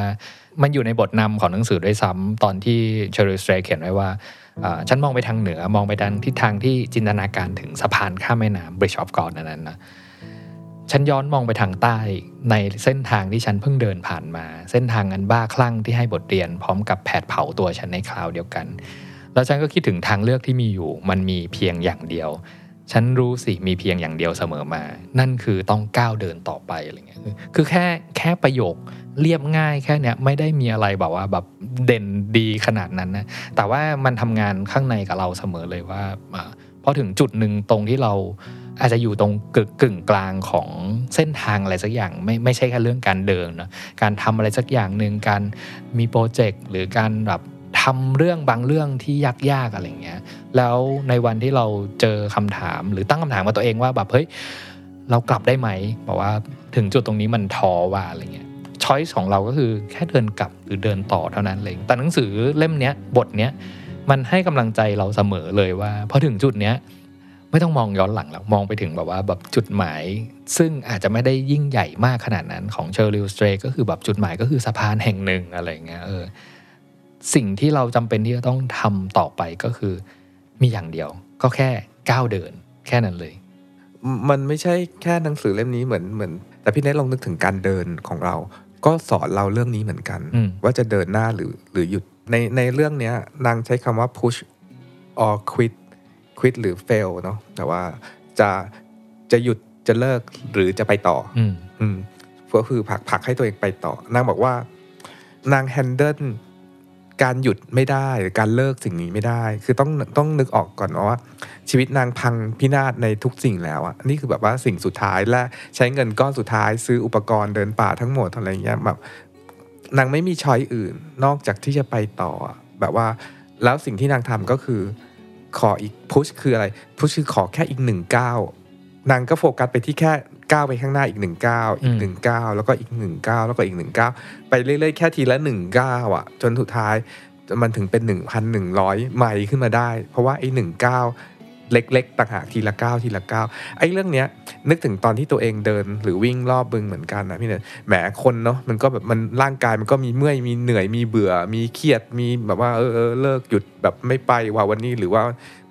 มันอยู่ในบทนำของหนังสือด้วยซ้ำตอนที่เชอริสเตรเขียนไว้ว่าฉันมองไปทางเหนือมองไปทางทิศทางที่จินตนาการถึงสะพานข้ามแม่น้ำ Bridge of God นั้นนะฉันย้อนมองไปทางใต้ในเส้นทางที่ฉันเพิ่งเดินผ่านมา เส้นทางอันบ้าคลั่งที่ให้บทเรียนพร้อมกับแผดเผาตัวฉันในคราวเดียวกัน แล้วฉันก็คิดถึงทางเลือกที่มีอยู่ มันมีเพียงอย่างเดียว ฉันรู้สิมีเพียงอย่างเดียวเสมอมา นั่นคือต้องก้าวเดินต่อไปอะไรเงี้ยคือแค่แค่ประโยคเรียบง่ายแค่เนี้ยไม่ได้มีอะไรแบบว่าแบบเด่นดีขนาดนั้นนะแต่ว่ามันทำงานข้างในกับเราเสมอเลยว่าอ่าพอถึงจุดหนึ่งตรงที่เราอาจจะอยู่ตรงกึ่งกึ่งกลางของเส้นทางอะไรสักอย่างไม่ไม่ใช่แค่เรื่องการเดินนะการทำอะไรสักอย่างหนึ่งการมีโปรเจกต์หรือการแบบ ทำเรื่องบางเรื่องที่ยากๆอะไรเงี้ย แล้วในวันที่เราเจอคำถามหรือตั้งคำถามกับตัวเองว่าแบบเฮ้ยเรากลับได้ไหมบอกว่าถึงจุดตรงนี้มันท้อว่าอะไรเงี้ย choice ของเราก็คือแค่เดินกลับหรือเดินต่อเท่านั้นเลยแต่หนังสือเล่มเนี้ยบทเนี้ยมันให้กำลังใจเราเสมอเลยว่าพอถึงจุดเนี้ยไม่ต้องมองย้อนหลังแล้วมองไปถึงแบบว่าแบบจุดหมาย ซึ่งอาจจะไม่ได้ยิ่งใหญ่มากขนาดนั้นของ Cheryl Strayed ก็คือแบบจุดหมายก็คือสะพานแห่งหนึ่งอะไรเงี้ยเออ สิ่งที่เราจำเป็นที่จะต้องทำต่อไปก็คือ มีอย่างเดียว ก็แค่ก้าวเดิน แค่นั้นเลย มันไม่ใช่แค่หนังสือเล่มนี้เหมือนเหมือน แต่พี่เนทลองนึกถึงการเดินของเรา ก็สอนเราเรื่องนี้เหมือนกันอืมว่าจะเดินหน้าหรือหรือหยุดในในเรื่องเนี้ยนางใช้คำว่า push or quit quit หรือ fail เนาะแต่ว่าจะจะหยุดจะเลิกหรือจะไปต่อ อืมอืมก็คือผลักผลักให้ตัวเองไปต่อนางบอกว่านางแฮนเดิล การหยุดไม่ได้หรือการเลิกสิ่งนี้ไม่ได้ คือต้องต้องนึกออกก่อนว่าชีวิตนางพังพินาศในทุกสิ่งแล้วอะนี่คือแบบว่าสิ่งสุดท้ายและใช้เงินก้อนสุดท้ายซื้ออุปกรณ์เดินป่าทั้งหมดอะไรเงี้ยแบบนางไม่มีช้อยอื่น นอกจากที่จะไปต่อแบบว่า แล้วสิ่งที่นางทำก็คือขออีกพุชคืออะไรพุชคือขอแค่อีกหนึ่งก้าวนางก็โฟกัสไปที่แค่ ก้าวไปข้างหน้าอีกหนึ่งก้าวอีกหนึ่งก้าวแล้วก็อีกหนึ่งก้าวแล้วก็อีกหนึ่งก้าวไปเรื่อยๆแค่ทีละหนึ่งก้าวอะ จนสุดท้ายมันถึงเป็นหนึ่งพันหนึ่งร้อยไมล์ขึ้นมาได้ เพราะว่าไอ้หนึ่งก้าวเล็กๆต่างหากทีละก้าวทีละก้าวไอ้เรื่องเนี้ย นึกถึงตอนที่ตัวเองเดินหรือวิ่งรอบบึงเหมือนกันนะพี่เนี่ยแหมคนเนาะมันก็แบบมันร่างกายมันก็มีเมื่อยมีเหนื่อยมีเบื่อมีเครียดมีแบบว่าเออเออเลิกหยุดแบบไม่ไปว่าวันนี้หรือว่า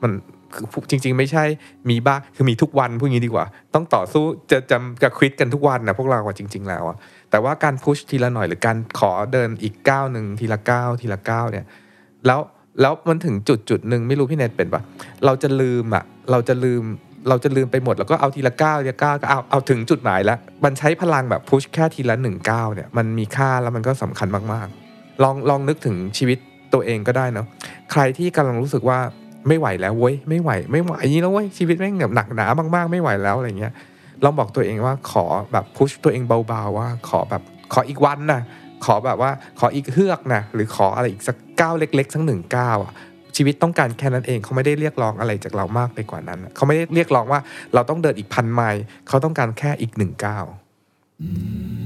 มัน คือจริง ๆ ไม่ใช่มีบ้างคือมีทุกวันพูดงี้ดีกว่า ต้องต่อสู้จะจำจะควิดกันทุกวันนะพวกเราอะจริง ๆ แล้วอะแต่ว่าการพุชทีละหน่อยหรือการขอเดินอีกก้าวหนึ่งทีละก้าวทีละก้าวเนี่ย แล้วแล้วมันถึงจุดจุดหนึ่งไม่รู้พี่เนทเป็นปะเราจะลืมอะเราจะลืมเราจะลืมไปหมดแล้วก็เอาทีละก้าวทีละก้าวก็เอาเอาถึงจุดหมายแล้ว มันใช้พลังแบบพุชแค่ทีละหนึ่งก้าวเนี่ยมันมีค่าแล้วมันก็สำคัญมากๆ ลองลองนึกถึงชีวิตตัวเองก็ได้เนาะใครที่กำลังรู้สึกว่า ไม่ไหวแล้วเว้ยไม่ไหวไม่ไหวอย่างนี้แล้วเว้ยชีวิตแม่งแบบหนักหนามากๆ ไม่ไหวแล้วอะไรเงี้ยลองบอกตัวเองว่าขอแบบพุชตัวเองเบาๆว่า ขอแบบขออีกวันนะขอแบบว่าขออีกเฮือกนะหรือขออะไรอีกสักก้าวเล็ก ๆ สักหนึ่งก้าวอะชีวิตต้องการแค่นั้นเองเขาไม่ได้เรียกร้องอะไรจากเรามากไปกว่านั้นเขาไม่ได้เรียกร้องว่าเราต้องเดินอีกพันไมล์เขาต้องการแค่อีกหนึ่งก้าวเ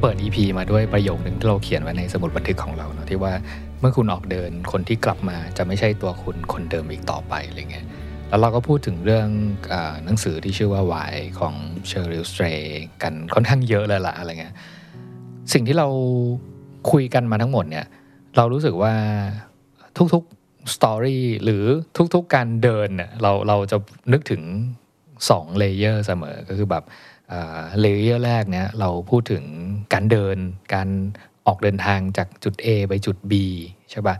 เปิด EP มาด้วยประโยคหนึ่งที่เราเขียนไว้ในสมุดบันทึกของเราเนาะที่ว่าเมื่อคุณออกเดินคนที่กลับมาจะไม่ใช่ตัวคุณคนเดิมอีกต่อไปอะไรเงี้ยแล้วเราก็พูดถึงเรื่องอหนังสือที่ชื่อว่า Why ของเชอริลสเตรกันค่อนข้างเยอะเลยล่ะอะไรเงี้ยสิ่งที่เราคุยกันมาทั้งหมดเนี่ยเรารู้สึกว่าทุกๆสตอรี่หรือทุกๆการเดินเนี่ยเราเราจะนึกถึงสอง layer เสมอก็คือแบบ layer แรกเนี่ยเราพูดถึงการเดิน การออกเดินทางจากจุด A ไปจุด B ใช่ปะ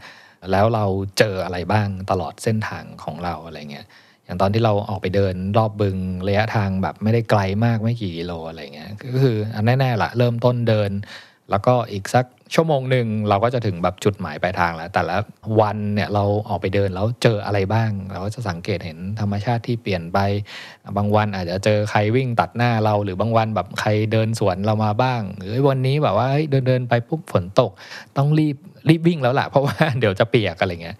แล้วเราเจออะไรบ้างตลอดเส้นทางของเราอะไรเงี้ยอย่างตอนที่เราออกไปเดินรอบบึงระยะทางแบบไม่ได้ไกลมากไม่กี่กิโลอะไรเงี้ยก็คือแน่ๆละเริ่มต้นเดิน แล้วก็อีกสัก ชั่วโมงหนึ่งเราก็จะถึงแบบจุดหมายปลายทางแล้ว แต่ละวันเนี่ยเราออกไปเดินแล้วเจออะไรบ้าง เราก็จะสังเกตเห็นธรรมชาติที่เปลี่ยนไป บางวันอาจจะเจอใครวิ่งตัดหน้าเรา หรือบางวันแบบใครเดินสวนเรามาบ้าง หรือวันนี้แบบว่าเดินเดินไปปุ๊บฝนตก ต้องรีบรีบวิ่งแล้วล่ะเพราะว่าเดี๋ยวจะเปียกอะไรเงี้ย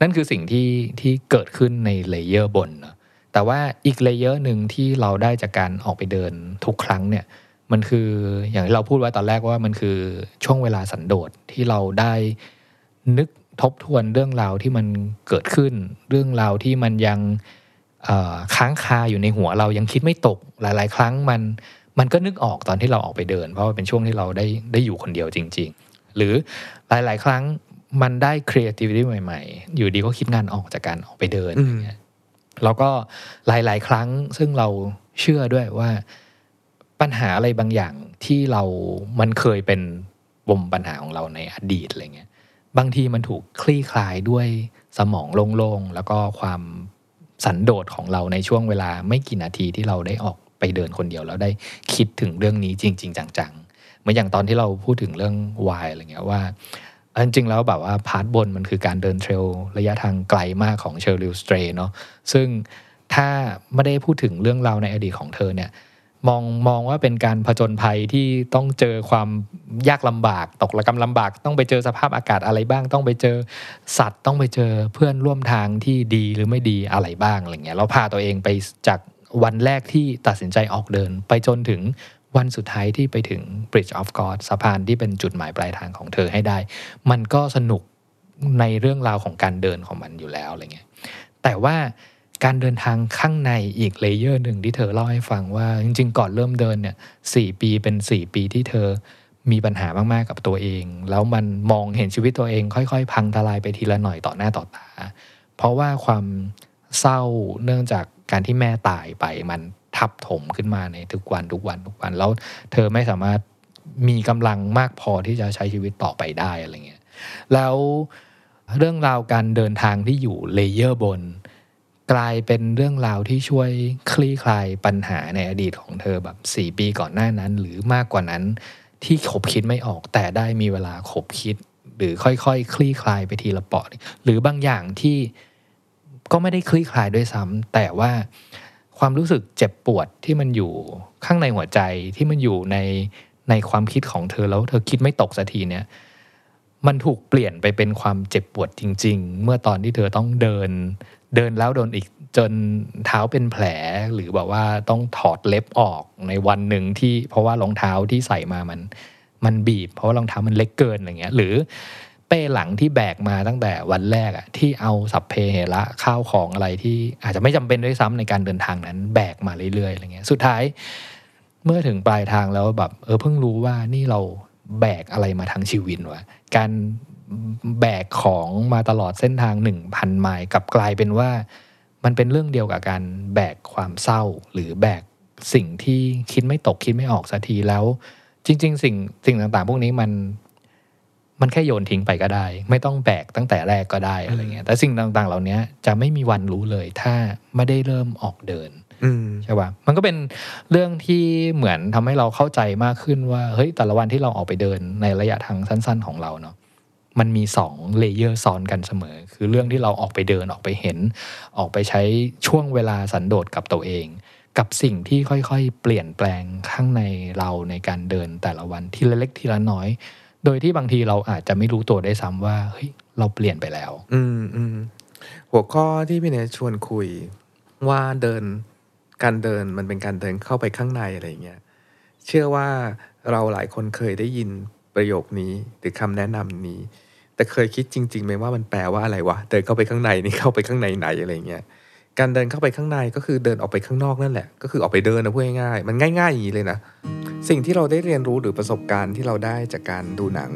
นั่นคือสิ่งที่ที่เกิดขึ้นใน layer บนนะแต่ว่าอีก layer หนึ่งที่เราได้จากการออกไปเดินทุกครั้งเนี่ย มันคืออย่างที่เราพูดไว้ตอนแรกว่ามันคือช่วงเวลาสันโดษที่เราได้นึกทบทวนเรื่องราวที่มันเกิดขึ้น เรื่องราวที่มันยังเอ่อค้างคาอยู่ในหัวเรายังคิดไม่ตกหลาย ๆ ครั้งมันมันก็นึกออกตอนที่เราออกไปเดิน เพราะว่าเป็นช่วงที่เราได้ได้อยู่คนเดียวจริง ๆ หรือหลาย ๆ ครั้งมันได้ creativity ใหม่ ๆ อยู่ดีก็คิดงานออกจากการออกไปเดินอืมอย่างเงี้ยแล้วก็หลาย ๆ ครั้งซึ่งเราเชื่อด้วยว่า ปัญหาอะไรบางอย่างที่เรา มันเคยเป็นปมปัญหาของเราในอดีตอะไรเงี้ย บางทีมันถูกคลี่คลายด้วยสมองโล่งๆ แล้วก็ความสันโดษของเราในช่วงเวลาไม่กี่นาทีที่เราได้ออกไปเดินคนเดียวแล้วได้คิดถึงเรื่องนี้จริง ๆ จังๆ เหมือนอย่างตอนที่เราพูดถึงเรื่องวายอะไรเงี้ยว่าจริงๆแล้วแบบว่า part บนมันคือการเดิน trail ระยะทางไกลมากของ Cheryl Strayed เนาะซึ่งถ้าไม่ได้พูดถึงเรื่องราวในอดีตของเธอเนี่ย มองมองว่าเป็นการผจญภัยที่ต้องเจอความยากลำบากตกระกำลำบาก ต้องไปเจอสภาพอากาศอะไรบ้าง ต้องไปเจอสัตว์ต้องไปเจอเพื่อนร่วมทางที่ดีหรือไม่ดีอะไรบ้างอะไรเงี้ยเราพาตัวเองไปจากวันแรกที่ตัดสินใจออกเดิน ไปจนถึงวันสุดท้ายที่ไปถึง Bridge of God สะพานที่เป็นจุดหมายปลายทางของเธอให้ได้ มันก็สนุกในเรื่องราวของการเดินของมันอยู่แล้วอะไรเงี้ยแต่ว่า การเดินทางข้างในอีก layer หนึ่งที่เธอเล่าให้ฟังว่า จริง ๆ ก่อนเริ่มเดินเนี่ยสี่ปีเป็นสี่ปีที่เธอมีปัญหามาก ๆ กับตัวเอง แล้วมันมองเห็นชีวิตตัวเอง ค่อย ๆ พังทลายไปทีละหน่อยต่อหน้าต่อตา เพราะว่าความเศร้าเนื่องจากการที่แม่ตายไปมันทับถมขึ้นมาในทุกวันทุกวันทุกวัน แล้วเธอไม่สามารถมีกำลังมากพอที่จะใช้ชีวิตต่อไปได้อะไรเงี้ยแล้วเรื่องราวการเดินทางที่อยู่เลเยอร์บน กลายเป็นเรื่องราวที่ช่วยคลี่คลายปัญหาในอดีตของเธอแบบ 4 ปีก่อนหน้านั้น หรือมากกว่านั้นที่ขบคิดไม่ออกแต่ได้มีเวลาขบคิด หรือค่อยๆคคลี่คลายไปทีละเปาะหรือบางอย่างที่ก็ไม่ได้คลี่คลายด้วยซ้ำแต่ว่าความรู้สึกเจ็บปวดที่มันอยู่ข้างในหัวใจที่มันอยู่ในในความคิดของเธอแล้วเธอคิดไม่ตกสักทีเนี่ยมันถูกเปลี่ยนไปเป็นความเจ็บปวดจริง ๆ เมื่อตอนที่เธอต้องเดิน เดินแล้วโดนอีกจนเท้าเป็นแผลหรือแบบว่าต้องถอดเล็บออกในวันหนึ่งที่เพราะว่ารองเท้าที่ใส่มามัน มันบีบ เพราะว่ารองเท้ามันเล็กเกินอะไรเงี้ย หรือเป้หลังที่แบกมาตั้งแต่วันแรกอะที่เอาสัพเพเหระข้าวของอะไรที่อาจจะไม่จำเป็นด้วยซ้ำในการเดินทางนั้น แบกมาเรื่อยๆอะไรเงี้ยสุดท้าย เมื่อถึงปลายทางแล้วแบบ เออเพิ่งรู้ว่านี่เราแบกอะไรมาทั้งชีวิตวะการ แบกของมาตลอดเส้นทางหนึ่งพันไมล์กับกลายเป็นว่า มันเป็นเรื่องเดียวกับการแบกความเศร้า หรือแบกสิ่งที่คิดไม่ตกคิดไม่ออกสักทีแล้ว จริง ๆ สิ่งสิ่งต่างๆ พวกนี้มันมันแค่โยนทิ้งไปก็ได้ ไม่ต้องแบกตั้งแต่แรกก็ได้อะไรเงี้ยแต่สิ่งต่างๆ เหล่านี้จะไม่มีวันรู้เลยถ้าไม่ได้เริ่มออกเดินใช่ป่ะมันก็เป็นเรื่องที่เหมือนทำให้เราเข้าใจมากขึ้นว่าเฮ้ยแต่ละวันที่เราออกไปเดินในระยะทางสั้น ๆ ของเราเนาะ มันมีสองเลเยอร์ซ้อนกันเสมอ คือเรื่องที่เราออกไปเดินออกไปเห็น ออกไปใช้ช่วงเวลาสันโดษกับตัวเอง กับสิ่งที่ค่อยๆ เปลี่ยนแปลงข้างในเราในการเดินแต่ละวันทีละเล็กทีละน้อย โดยที่บางทีเราอาจจะไม่รู้ตัวได้ซ้ำว่าเฮ้ยเราเปลี่ยนไปแล้ว อืมอืมหัวข้อที่พี่เนทชวนคุยว่าเดินการเดินมันเป็นการเดินเข้าไปข้างในอะไรเงี้ยเชื่อว่าเราหลายคนเคยได้ยิน ประโยคนี้หรือคำแนะนำนี้ แต่เคยคิดจริงๆไหมว่ามันแปลว่าอะไรวะเดินเข้าไปข้างในนี่เข้าไปข้างในไหนอะไรเงี้ยการเดินเข้าไปข้างในก็คือเดินออกไปข้างนอกนั่นแหละ ก็คือออกไปเดินนะพูดง่ายๆมันง่ายๆอย่างนี้เลยนะ สิ่งที่เราได้เรียนรู้หรือประสบการณ์ที่เราได้จากการดูหนัง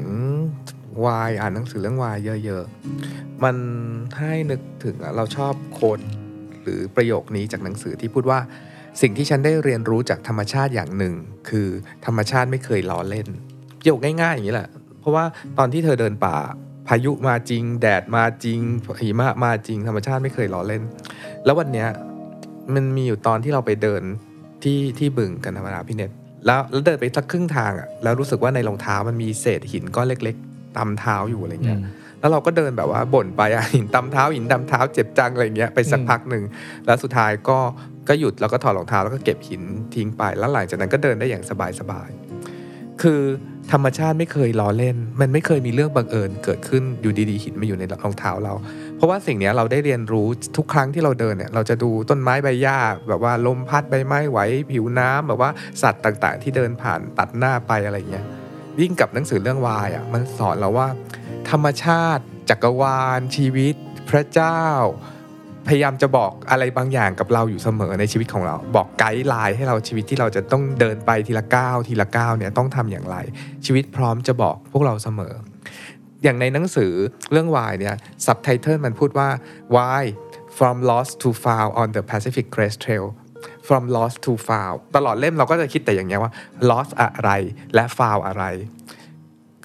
วายอ่านหนังสือเรื่องวายเยอะๆ มันให้นึกถึงเราชอบโค้ดหรือประโยคนี้จากหนังสือที่พูดว่า สิ่งที่ฉันได้เรียนรู้จากธรรมชาติอย่างหนึ่ง คือธรรมชาติไม่เคยล้อเล่น ประโยคง่ายๆอย่างนี้แหละ เพราะว่าตอนที่เธอเดินป่า พายุมาจริง แดดมาจริงหิมะมาจริง ธรรมชาติไม่เคยล้อเล่น แล้ววันเนี้ยมันมีอยู่ตอนที่เราไปเดินที่ที่บึงกันธรรมดาพี่เน็ตแล้วแล้วเดินไปสักครึ่งทางอะแล้วรู้สึกว่าในรองเท้ามันมีเศษหินก้อนเล็ก ๆตำเท้าอยู่อะไรเงี้ยอืมแล้วเราก็เดินแบบว่าบ่นไปอะหินตำเท้าหินตำเท้าเจ็บจังอะไรเงี้ยไปสักอืมพักหนึ่งแล้วสุดท้ายก็ก็หยุดแล้วก็ถอดรองเท้าแล้วก็เก็บหินทิ้งไปแล้วหลังจากนั้นก็เดินได้อย่างสบายๆคือ ธรรมชาติไม่เคยล้อเล่น มันไม่เคยมีเรื่องบังเอิญเกิดขึ้นอยู่ดีๆหินมาอยู่ในรองเท้าเรา เพราะว่าสิ่งนี้เราได้เรียนรู้ทุกครั้งที่เราเดินเนี่ยเราจะดูต้นไม้ใบหญ้า แบบว่าลมพัดใบไม้ไหวผิวน้ำแบบว่าสัตว์ต่างๆ ที่เดินผ่านตัดหน้าไปอะไรเงี้ยยิ่งกับหนังสือเรื่องวายอะมันสอนเราว่า ธรรมชาติ จักรวาล ชีวิต พระเจ้า พยายามจะบอกอะไรบางอย่างกับเราอยู่เสมอในชีวิตของเรา บอกไกด์ไลน์ให้เราชีวิตที่เราจะต้องเดินไปทีละก้าวทีละก้าวเนี่ยต้องทำอย่างไร ชีวิตพร้อมจะบอกพวกเราเสมอ อย่างในหนังสือเรื่อง Why เนี่ยซับไตเติลมันพูดว่า Why from lost to found on the Pacific Crest Trail from lost to found ตลอดเล่มเราก็จะคิดแต่อย่างเงี้ยว่า lost อะไรและ found อะไร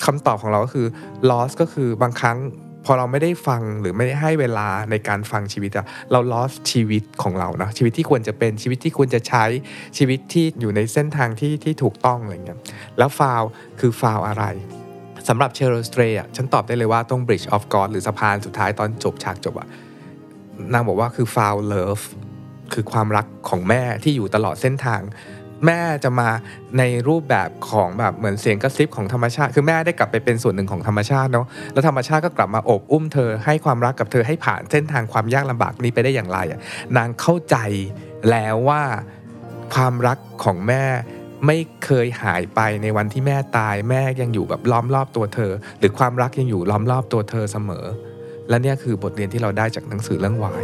คำตอบของเราก็คือ lost ก็คือบางครั้ง พอเราไม่ได้ฟังหรือไม่ได้ให้เวลาในการฟังชีวิตอะเรา lost ชีวิตของเรานะชีวิตที่ควรจะเป็นชีวิตที่ควรจะใช้ชีวิตที่อยู่ในเส้นทางที่ที่ถูกต้องอะไรเงี้ยแล้ว found คือ found อะไรสำหรับเชอร์สเตรอะฉันตอบได้เลยว่าตรง Bridge of God หรือสะพานสุดท้ายตอนจบฉากจบอะนางบอกว่าคือ found love คือความรักของแม่ที่อยู่ตลอดเส้นทาง แม่จะมาในรูปแบบของแบบเหมือนเสียงกระซิบของธรรมชาติ คือแม่ได้กลับไปเป็นส่วนหนึ่งของธรรมชาติเนาะแล้วธรรมชาติก็กลับมาโอบอุ้มเธอให้ความรักกับเธอให้ผ่านเส้นทางความยากลำบากนี้ไปได้อย่างไรอะนางเข้าใจแล้วว่าความรักของแม่ไม่เคยหายไปในวันที่แม่ตายแม่ยังอยู่แบบล้อมรอบตัวเธอ หรือความรักยังอยู่ล้อมรอบตัวเธอเสมอ และเนี่ยคือบทเรียนที่เราได้จากหนังสือเรื่องวาย